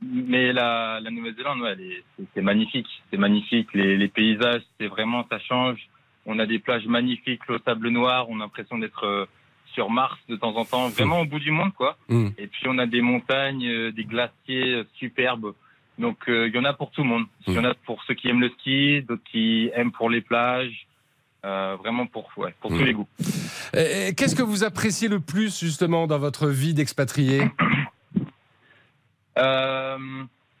Mais la, la Nouvelle-Zélande, ouais, c'est c'est magnifique. C'est magnifique. Les, les paysages, c'est vraiment, ça change. On a des plages magnifiques, le sable noir. On a l'impression d'être sur Mars de temps en temps, vraiment au bout du monde, quoi. Mm. Et puis on a des montagnes, euh, des glaciers euh, superbes. Donc euh, il y en a pour tout le monde. Il y en a pour ceux qui aiment le ski, d'autres qui aiment pour les plages. Euh, vraiment pour, ouais, pour tous les goûts. Qu'est-ce que vous appréciez le plus justement dans votre vie d'expatrié Euh,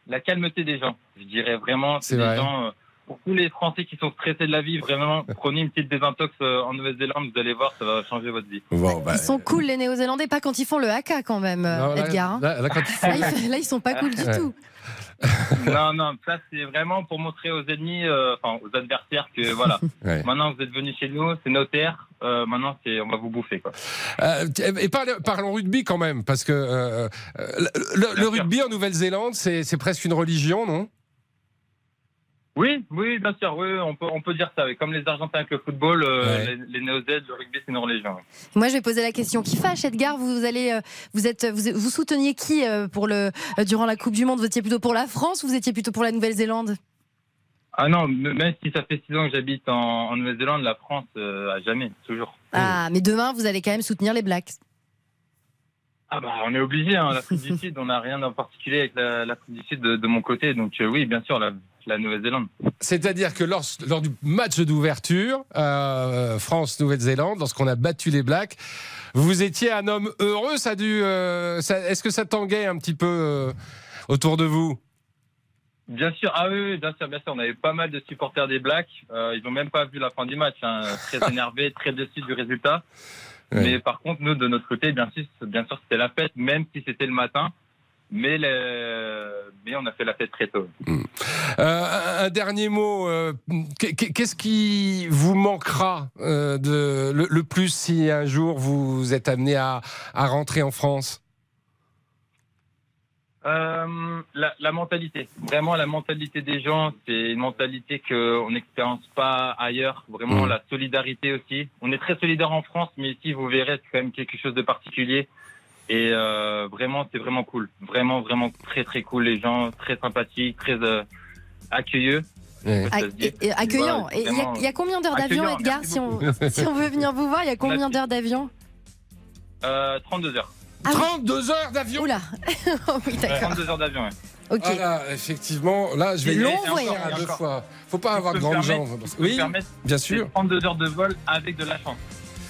la calmeté des gens, je dirais vraiment. C'est des vrai. gens, pour tous les Français qui sont stressés de la vie, vraiment, prenez une petite désintox euh, en Nouvelle-Zélande, vous allez voir, ça va changer votre vie. Bon, bah, Ils sont cool les Néo-Zélandais, pas quand ils font le haka quand même, là- Edgar. hein. là- là, quand ils Là, ils, sont pas cool du Ouais. tout. non, non, ça c'est vraiment pour montrer aux ennemis, euh, enfin aux adversaires que voilà, Ouais. maintenant vous êtes venus chez nous, c'est nos terres, euh, maintenant c'est on va vous bouffer quoi. Euh, et parlons, parlons rugby quand même, parce que le, rugby en Nouvelle-Zélande, c'est c'est presque une religion, non? Oui, oui, bien sûr, oui, on peut, on peut dire ça. oui. Comme les Argentins avec le football, euh, Ouais. les, les Néo-Z, le rugby, c'est une religion. oui. Moi, je vais poser la question qui fâche, Edgar. Vous allez, euh, vous êtes, vous, vous souteniez qui euh, pour le durant la Coupe du Monde? Vous étiez plutôt pour la France ou vous étiez plutôt pour la Nouvelle-Zélande? Ah non, même si ça fait six ans que j'habite en, en Nouvelle-Zélande, la France, euh, à jamais, toujours. Ah, mais demain, vous allez quand même soutenir les Blacks. Ah bah, on est obligé, hein, l'Afrique du Sud, on n'a rien en particulier avec la- l'Afrique du Sud de, de mon côté, donc euh, oui, bien sûr, la, la Nouvelle-Zélande. C'est-à-dire que lors, lors du match d'ouverture, euh, France-Nouvelle-Zélande, lorsqu'on a battu les Blacks, vous étiez un homme heureux. Ça a dû. euh, ça- Est-ce que ça tanguait un petit peu euh, autour de vous? Bien sûr, ah oui, bien sûr, bien sûr. On avait pas mal de supporters des Blacks. Ils n'ont même pas vu la fin du match. hein. Très énervés, très déçus du résultat. Mais par contre, nous, de notre côté, bien sûr, bien sûr, c'était la fête, même si c'était le matin. Mais, le... mais on a fait la fête très tôt. Euh, un dernier mot. euh, qu'est- Qu'est-ce qui vous manquera euh, de, le, le plus si un jour vous êtes amené à, à rentrer en France? La, la mentalité, vraiment la mentalité des gens, c'est une mentalité qu'on n'expérience pas ailleurs. Vraiment Mmh. la solidarité aussi. On est très solidaire en France, mais ici vous verrez c'est quand même quelque chose de particulier. Et euh, vraiment c'est vraiment cool, vraiment vraiment très très cool. Les gens très sympathiques, très euh, accueilleux. Et accueillant. Voilà, il y a- y, combien d'heures d'avion, Edgar si on, si on veut venir vous voir, il y a combien d'heures d'avion Euh, 32 heures. 32 heures d'avion Oula Oui, d'accord. 32 heures d'avion, ouais. Ok. Ah là, effectivement, là, je vais long voyage. à deux fois. Faut pas avoir de grandes permettre- jambes. Oui, bien sûr. 32 heures de vol avec de la chance.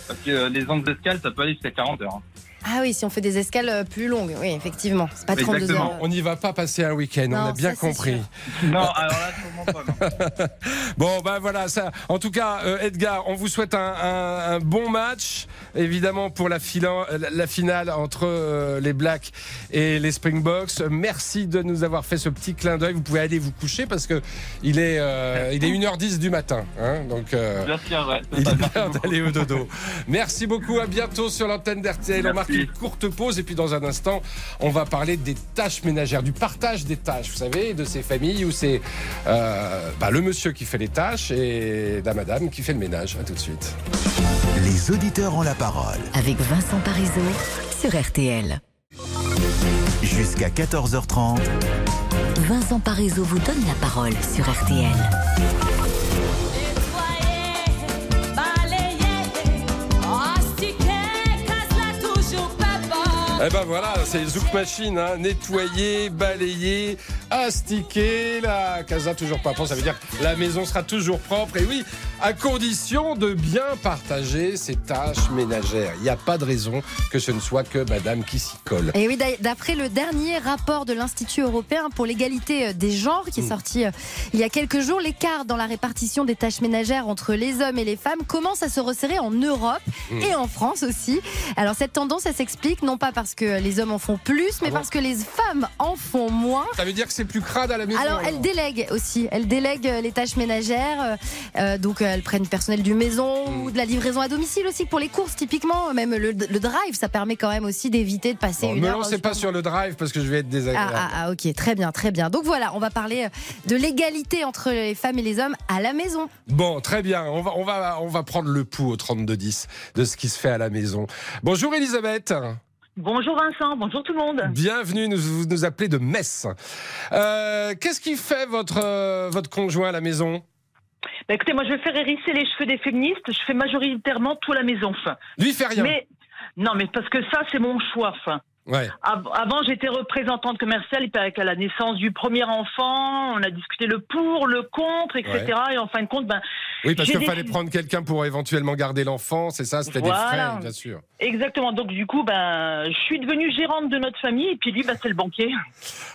Parce que euh, les ondes d'escale, ça peut aller jusqu'à 40 heures. Ah oui, si on fait des escales euh, plus longues, oui, effectivement. C'est pas 32 heures. On n'y va pas passer un week-end, on a bien ça, compris. Non, alors là, sûrement pas. non. Bon, ben voilà, ça. En tout cas, euh, Edgar, on vous souhaite un, un- un bon match, évidemment pour la, filan- la- la finale entre euh, les Blacks et les Springboks. Merci de nous avoir fait ce petit clin d'œil. Vous pouvez aller vous coucher parce que il est, euh, il est 1h10 du matin, hein, donc. euh, Bien sûr, ouais. il est merci d'aller au dodo. Merci beaucoup, à bientôt sur l'antenne d'RTL. Marque une courte pause et puis dans un instant, on va parler des tâches ménagères, du partage des tâches, vous savez, de ces familles où c'est euh, bah, le monsieur qui fait les tâches et la madame qui fait le ménage. À tout de suite. Les auditeurs ont la parole. Avec Vincent Parisot sur RTL. Jusqu'à 14h30. Vincent Parisot vous donne la parole sur RTL. Eh ben voilà, c'est Zouk Machine, hein. nettoyer, balayer, astiquer, la casa toujours pas propre, ça veut dire que la maison sera toujours propre, et oui, à condition de bien partager ses tâches ménagères. Il n'y a pas de raison que ce ne soit que madame qui s'y colle. Et oui, d'a- d'après le dernier rapport de l'Institut européen pour l'égalité euh, des genres, qui est Mm. sorti euh, il y a quelques jours, l'écart dans la répartition des tâches ménagères entre les hommes et les femmes commence à se resserrer en Europe Mm. et en France aussi. Alors cette tendance, elle s'explique non pas parce que les hommes en font plus, mais bon parce que les femmes en font moins. Ça veut dire que c'est plus crade à la maison Alors, elles délèguent aussi. Elles délèguent euh, les tâches ménagères. euh, euh, donc, elles prennent personnel du maison Hmm. ou de la livraison à domicile aussi pour les courses, typiquement. Même le, le drive, ça permet quand même aussi d'éviter de passer Bon, une me heure. lancez euh, pas sur le drive parce que je vais être ah, désagréable. ah, ah, ok, très bien, très bien. Donc voilà, on va parler de l'égalité entre les femmes et les hommes à la maison. Bon, très bien. On va, on, va, on va prendre le pouls au 32-10 de ce qui se fait à la maison. Bonjour Elisabeth. Bonjour Vincent, bonjour tout le monde. Bienvenue, nous, vous nous appelez de Metz. Euh, Qu'est-ce qui fait votre, euh, votre conjoint à la maison? Bah, écoutez, moi je vais faire hérisser les cheveux des féministes, je fais majoritairement tout à la maison. Lui, il fait rien. Mais non, mais parce que ça c'est mon choix. Enfin. Ouais. Avant, j'étais représentante commerciale et puis avec la naissance du premier enfant, on a discuté le pour, le contre, etc. Ouais. Et en fin de compte, ben, Oui, parce qu'il fallait prendre quelqu'un pour éventuellement garder l'enfant, c'est ça C'était des Voilà. frais, bien sûr. Exactement. Donc du coup, ben, je suis devenue gérante de notre famille et puis lui, ben, c'est le banquier.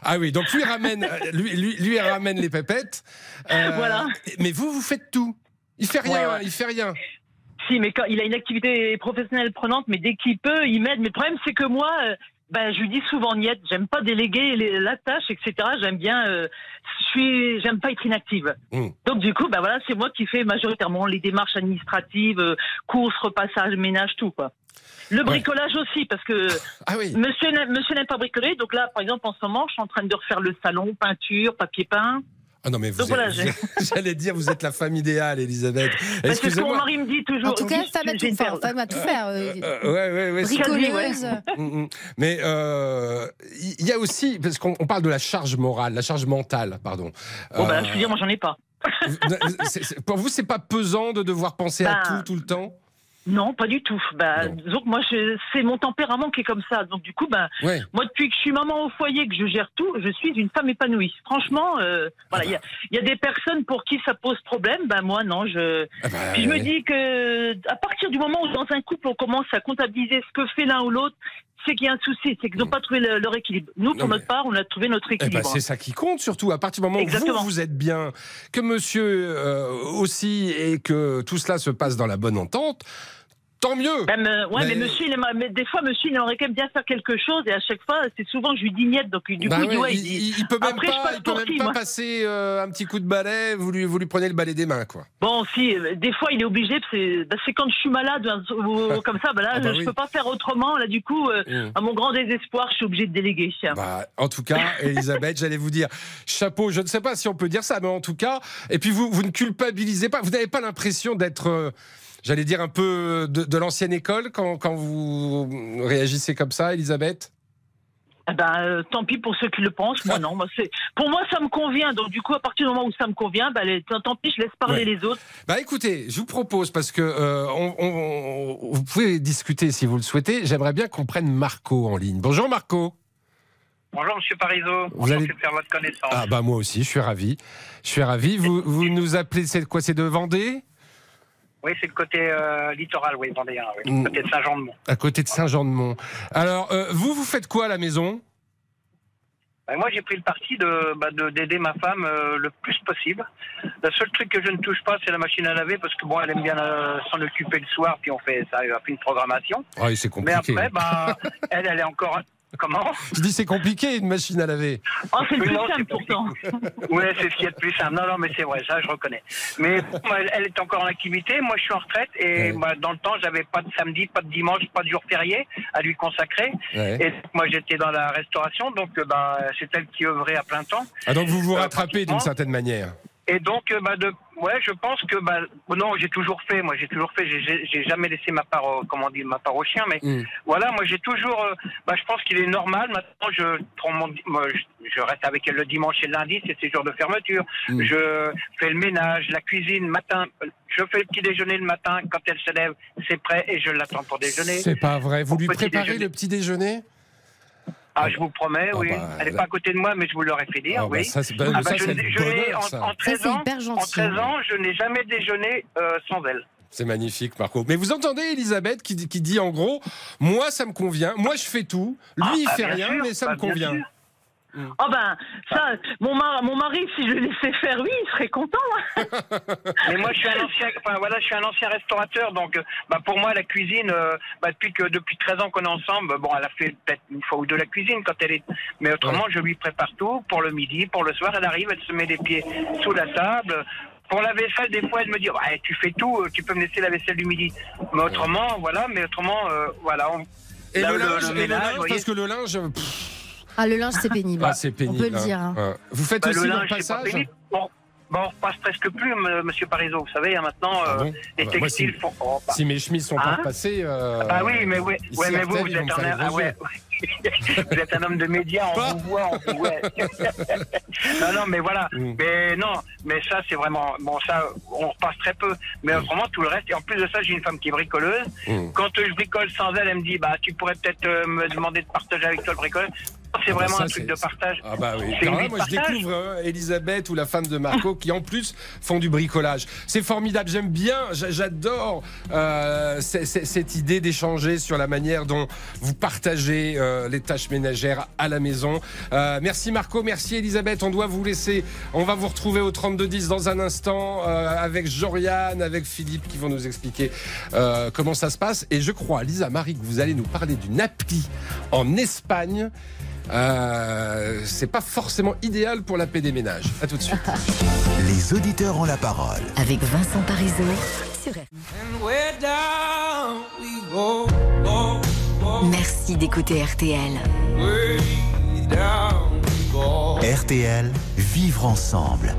Ah oui, donc lui ramène, euh, lui, lui, lui ramène les pépettes. Euh, Voilà. Mais vous, vous faites tout. Il fait rien, Ouais, ouais. il fait rien. Si, mais quand il a une activité professionnelle prenante, mais dès qu'il peut, il m'aide. Mais le problème, c'est que moi, euh, ben, je lui dis souvent niet. J'aime pas déléguer les- la tâche, etc. J'aime bien, euh, je suis, j'aime pas être inactive. Mm. Donc du coup, ben voilà, c'est moi qui fais majoritairement les démarches administratives, euh, courses, repassage, ménage, tout quoi. Le bricolage aussi, parce que Ah oui. monsieur n'aime pas bricoler. Donc là, par exemple, en ce moment, je suis en train de refaire le salon, peinture, papier peint. Ah non, mais vous j'allais dire, vous êtes la femme idéale, Elisabeth. Parce que mon Excusez-moi. mari me dit toujours. En tout cas, femme à tout une faire. Femme à tout faire. ouais, ouais, ouais, c'est- Bricoleuse. Mm, mm. Mais euh, il y a aussi, parce qu'on on parle de la charge morale, la charge mentale, pardon. Bon, bah, Euh, je veux dire, moi, j'en ai pas. pour vous, c'est pas pesant de devoir penser à Bah, tout tout le temps? Non, pas du tout. Bah, que moi, je- c'est mon tempérament qui est comme ça. Donc, du coup, bah, Ouais. moi, depuis que je suis maman au foyer, que je gère tout, je suis une femme épanouie. Franchement, euh, voilà, il y a- il y, a des personnes pour qui ça pose problème. Bah, moi, non. Je... Ah bah, Puis je me dis que à partir du moment où dans un couple, on commence à comptabiliser ce que fait l'un ou l'autre, c'est qu'il y a un souci, c'est qu'ils n'ont pas trouvé le- leur équilibre. Nous, pour Non, notre part, on a trouvé notre Eh ben, équilibre. c'est ça qui compte surtout. À partir du moment où Exactement. vous, vous êtes bien, que monsieur euh, aussi, et que tout cela se passe dans la bonne entente, tant mieux. Euh, ouais, mais... Mais- monsieur, il aimerait- mais des fois, monsieur, il aimerait quand même bien faire quelque chose, et à chaque fois, c'est souvent, je lui dis niet, donc du Bah coup, il ouais, il, dit, il- peut même après, je pas, il peut même qui, pas passer euh, un petit coup de balai. Vous lui, vous lui prenez le balai des mains, quoi. Bon, si, euh, des fois, il est obligé, c'est bah, c'est quand je suis malade, hein, ou- comme ça, bah là, Ah je oui. peux pas faire autrement, là, du coup, euh, Mm. à mon grand désespoir, je suis obligé de déléguer. En tout cas, Elisabeth, j'allais vous dire, chapeau, je ne sais pas si on peut dire ça, mais en tout cas, et puis vous, vous ne culpabilisez pas, vous n'avez pas l'impression d'être, euh, j'allais dire, un peu de, de l'ancienne école quand, quand vous réagissez comme ça, Elisabeth? Eh ben, euh, tant pis pour ceux qui le pensent, moi non. Moi, c'est, pour moi, ça me convient. Donc, du coup, à partir du moment où ça me convient, les- tant, tant pis, je laisse parler Ouais. les autres. Bah écoutez, je vous propose, parce que euh, on- on- on- vous pouvez discuter si vous le souhaitez, j'aimerais bien qu'on prenne Marco en ligne. Bonjour Marco. Bonjour Monsieur Parizeau, Vous allez- faire votre connaissance. Ah bah moi aussi, je suis ravi. Je suis ravi. Vous, vous nous appelez, c'est quoi C'est de Vendée? Oui, c'est le côté euh, littoral, oui, vendéen, oui, Mm. côté de Saint-Jean-de-Mont. À côté de Saint-Jean-de-Mont. Alors, euh, vous, vous faites quoi à la maison? Ben, moi, j'ai pris le parti de bah, de- d'aider ma femme euh, le plus possible. Le seul truc que je ne touche pas, c'est la machine à laver, parce que bon, elle aime bien s'en occuper le soir, puis on fait ça, on fait une programmation. Ah oui, c'est Mais compliqué. après, bah, elle, elle est encore. Comment Je dis c'est compliqué une machine à laver. Oh, c'est plus Non, simple pourtant. Oui, c'est ce qui est le plus simple. Non, non, mais c'est vrai, ça, je reconnais. Mais moi, elle, est encore en activité. Moi, je suis en retraite. Et moi, dans le temps, j'avais pas de samedi, pas de dimanche, pas de jour férié à lui consacrer. Ouais. Et moi, j'étais dans la restauration. Donc, euh, bah, c'est elle qui œuvrait à plein temps. Ah donc vous vous Euh, rattrapez d'une certaine manière. Et donc, euh, bah, de, ouais, je pense que, bah, non, j'ai toujours fait. Moi, j'ai toujours fait. J'ai- jamais laissé ma part, au, comment on dit, ma part au chien. Mais Mm. voilà, moi, j'ai toujours. euh, bah, je pense qu'il est normal. Maintenant, je prends mon, moi, je, je reste avec elle le dimanche et le lundi, c'est ses jours de fermeture. Mm. Je fais le ménage, la cuisine, matin. Je fais le petit déjeuner le matin. Quand elle se lève, c'est prêt et je l'attends pour déjeuner. C'est pas vrai. Vous lui préparez déjeuner. le petit déjeuner? Ah, je vous promets, oui. bah, elle n'est là- pas à côté de moi, mais je vous l'aurais fait dire, Ah, bah, oui. ça, c'est- bah, Ah, ça, je c'est n'ai- le je n'ai- bonheur, en, ça. en Ça, 13 c'est ans, hyper gentil. en 13 ans, je n'ai jamais déjeuné euh, sans elle. C'est magnifique, Marco. Mais vous entendez Elisabeth qui, dit- qui dit en gros, moi ça me convient, moi je fais tout, lui il bah, fait rien, sûr, mais ça bah, me bien convient. sûr. Oh ben, ça, mon, mar- mon mari, si je le laissais faire, oui, il serait content. hein. Mais moi, je suis un ancien, enfin voilà, je suis un ancien restaurateur, donc, euh, bah, pour moi, la cuisine, euh, bah, depuis que depuis 13 ans qu'on est ensemble, bon, elle a fait peut-être une fois ou deux la cuisine quand elle est, mais autrement, je lui prépare tout pour le midi, pour le soir. Elle arrive, elle se met les pieds sous la table. Pour la vaisselle, des fois, elle me dit, ouais, tu fais tout, euh, tu peux me laisser la vaisselle du midi. Mais autrement, voilà, mais autrement, euh, voilà. on- Et là, le linge, le parce que le linge, pff, Ah, le linge, c'est pénible. ah, c'est pénible. On peut le hein. dire. hein. Ouais. Vous faites Bah, aussi le linge, passage pénible. Bon, bon, on repasse presque plus, m- monsieur Parizeau. Vous savez, hein, maintenant, Ah euh, bon les Ah bah, moi, textiles si- font. oh, bah. Si mes chemises sont Hein pas repassées. euh, Ah oui, mais, oui, ici, ouais, mais vous, êtes, un, ah ouais, vous êtes un homme de médias, on vous voit, on vous voit. non, non, mais voilà. Mm. Mais non, mais ça, c'est vraiment. Bon, ça, on repasse très peu. Mais autrement, tout le reste. Et en plus de ça, j'ai une femme qui est bricoleuse. Mm. Quand je bricole sans elle, elle me dit bah, tu pourrais peut-être euh, me demander de partager avec toi le bricolage. C'est Ah bah vraiment ça, un truc de partage. Ah bah oui. Là, moi je découvre hein, Elisabeth ou la femme de Marco qui en plus font du bricolage. C'est formidable, j'aime bien, j'a- j'adore euh, cette idée d'échanger sur la manière dont vous partagez euh, les tâches ménagères à la maison. Euh, merci Marco, merci Elisabeth, on doit vous laisser. On va vous retrouver au 3210 dans un instant euh, avec Joriane, avec Philippe qui vont nous expliquer euh, comment ça se passe. Et je crois, Lisa Marie, que vous allez nous parler d'une appli en Espagne. Euh, c'est pas forcément idéal pour la paix des ménages. À tout de suite. Les auditeurs ont la parole. Avec Vincent Parisot sur RTL. Merci d'écouter RTL. RTL, vivre ensemble.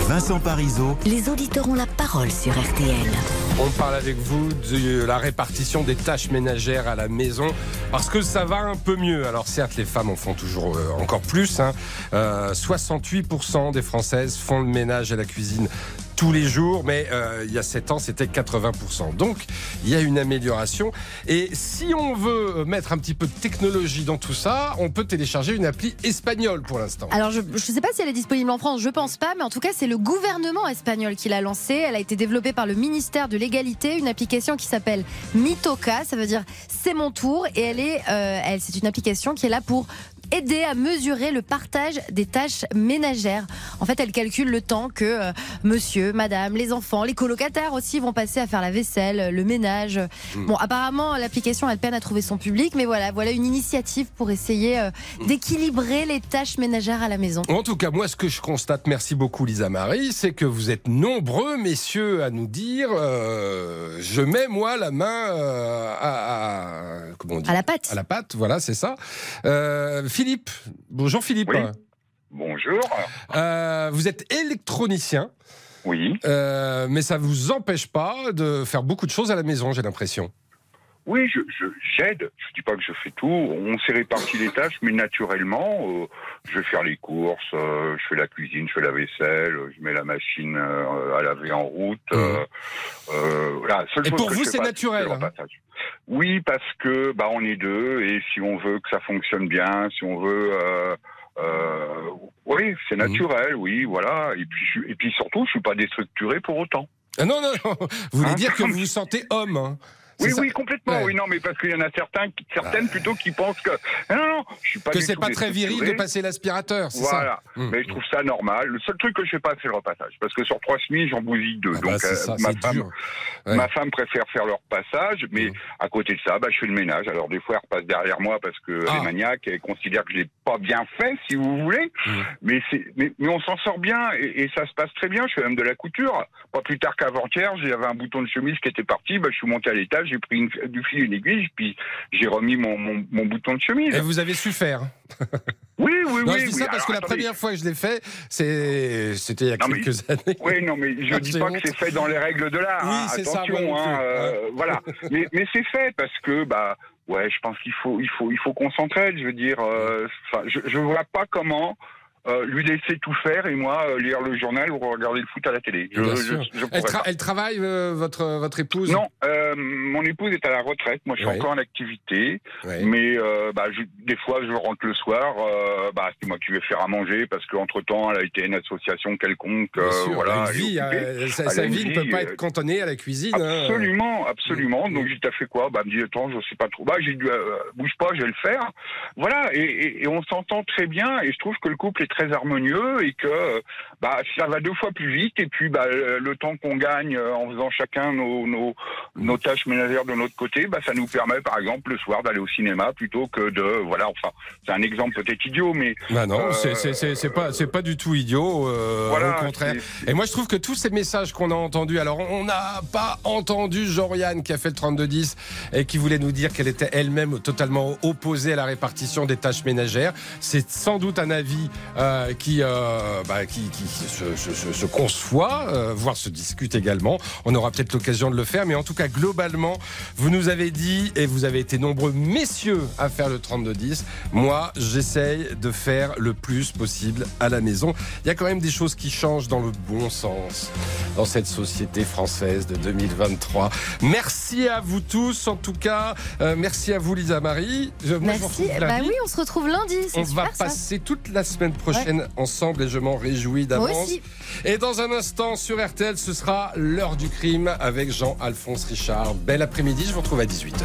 Vincent Parisot, Les auditeurs ont la parole sur RTL. On parle avec vous de la répartition des tâches ménagères à la maison parce que ça va un peu mieux. Alors certes, les femmes en font toujours euh, encore plus. hein. Euh, 68% des Françaises font le ménage et la cuisine tous les jours, mais euh, il y a 7 ans, c'était 80%. Donc, il y a une amélioration. Et si on veut mettre un petit peu de technologie dans tout ça, on peut télécharger une appli espagnole pour l'instant. Alors, je ne sais pas si elle est disponible en France, je pense pas, mais en tout cas, c'est le gouvernement espagnol qui l'a lancée. Elle a été développée par le ministère de l'égalité, une application qui s'appelle Mitoka, ça veut dire c'est mon tour, et elle est, euh, elle, c'est une application qui est là pour aider à mesurer le partage des tâches ménagères. En fait, elle calcule le temps que euh, monsieur, madame, les enfants, les colocataires aussi vont passer à faire la vaisselle, le ménage. Hmm. Bon, apparemment, l'application de peine à trouver son public, mais voilà, voilà une initiative pour essayer euh, d'équilibrer les tâches ménagères à la maison. En tout cas, moi, ce que je constate, merci beaucoup Lisa Marie, c'est que vous êtes nombreux, messieurs, à nous dire euh, je mets, moi, la main à, à- comment on dit À la pâte. À la pâte, voilà, c'est ça. Euh, Philippe, bonjour Philippe. Oui. Bonjour. Euh, vous êtes électronicien. Oui. Euh, mais ça vous empêche pas de faire beaucoup de choses à la maison, j'ai l'impression. Oui, je, je- j'aide. Je dis pas que je fais tout. On s'est réparti les tâches, mais naturellement, euh, je vais faire les courses, euh, je fais la cuisine, je fais la vaisselle, je mets la machine euh, à laver en route. euh, voilà. Seule Mmh. Et chose pour que vous, c'est naturel, hein. Oui, parce que bah on est deux et si on veut que ça fonctionne bien, si on veut. oui, Mmh. c'est naturel, oui, voilà. Et puis, je- et puis surtout, je suis pas déstructuré pour autant. Ah non, non, non. Vous voulez Hein? dire que vous vous sentez homme hein Oui, ça oui, complètement. Ouais. Ah. Oui, non, mais parce qu'il y en a certains, certaines plutôt qui pensent que non, non, je suis pas Que c'est pas très viril de passer l'aspirateur, Voilà. ça Mmh. Mais je trouve ça normal. Le seul truc que je fais pas, c'est le repassage, parce que sur trois chemises, j'en bousille deux. Ah bah, Donc euh, ça, ma femme. Ouais. Ma femme préfère faire leur passage, mais à côté de ça, bah, je fais le ménage. Alors des fois, elle repasse derrière moi parce que Ah. elle est maniaque et considère que je l'ai pas bien fait, si vous voulez. Mmh. Mais c'est, mais, mais on s'en sort bien et, et ça se passe très bien. Je fais même de la couture. Pas plus tard qu'avant-hier, j'avais un bouton de chemise qui était parti. Bah, je suis monté à l'étage, j'ai pris une- du fil et une aiguille, puis j'ai remis mon, mon, mon bouton de chemise. Et vous avez su faire Oui, oui, non, oui. je dis oui. ça parce que la attendez. première fois que je l'ai fait, c'était il y a Non, mais- quelques années. Oui, non, mais je Ah, dis pas honte. que c'est fait dans les règles de l'art. Oui, hein, c'est ça, hein, euh, voilà. Mais, mais c'est fait parce que, bah, ouais, je pense qu'il faut, il faut, il faut qu'on s'entraide. Je veux dire, euh, je, je vois pas comment. Euh, lui laisser tout faire et moi euh, lire le journal ou regarder le foot à la télé. Je, Bien je- sûr. je elle, pourrais tra- pas. elle travaille, euh, votre, votre épouse Non, mon épouse est à la retraite. Moi, je suis Ouais. encore en activité, Ouais. mais bah, des fois, je rentre le soir. bah, c'est moi qui vais faire à manger parce qu'entre temps, elle a été une association quelconque. Sûr, voilà, elle elle sa, vie ne peut pas être cantonnée à la cuisine. hein. Absolument, absolument. Donc j'ai fait quoi? Bah, elle me dit attends, je sais pas trop. Bah, j'ai dit bouge pas, je vais le faire. Voilà, et, et- et on s'entend très bien. Et je trouve que le couple est très harmonieux et que euh, bah ça va deux fois plus vite. Et puis bah le temps qu'on gagne euh, en faisant chacun nos, nos, nos tâches ménagères de notre côté, bah ça nous permet par exemple le soir d'aller au cinéma plutôt que de voilà. Enfin, c'est un exemple peut-être idiot, mais Bah non, euh, c'est- pas, du tout idiot, euh, Voilà, au contraire. Et moi, je trouve que tous ces messages qu'on a entendus, alors on n'a pas entendu Joriane qui a fait le 3210 et qui voulait nous dire qu'elle était elle-même totalement opposée à la répartition des tâches ménagères. C'est sans doute un avis euh, qui, euh, bah, qui, qui se, se- se- se conçoit, euh, voire se discute également. On aura peut-être l'occasion de le faire, mais en tout cas, globalement, vous nous avez dit, et vous avez été nombreux, messieurs, à faire le 3210. Moi, j'essaye de faire le plus possible à la maison. Il y a quand même des choses qui changent dans le bon sens dans cette société française de 2023. Merci à vous tous, en tout cas. Euh, merci à vous, Lisa Marie. Je- moi, je Merci. retrouve Bah oui, on se retrouve lundi. On va ça. passer toute la semaine prochaine ensemble et je m'en réjouis d'avance. Et dans un instant sur RTL, ce sera l'heure du crime avec Jean-Alphonse Richard. Bel après-midi, je vous retrouve à 18h.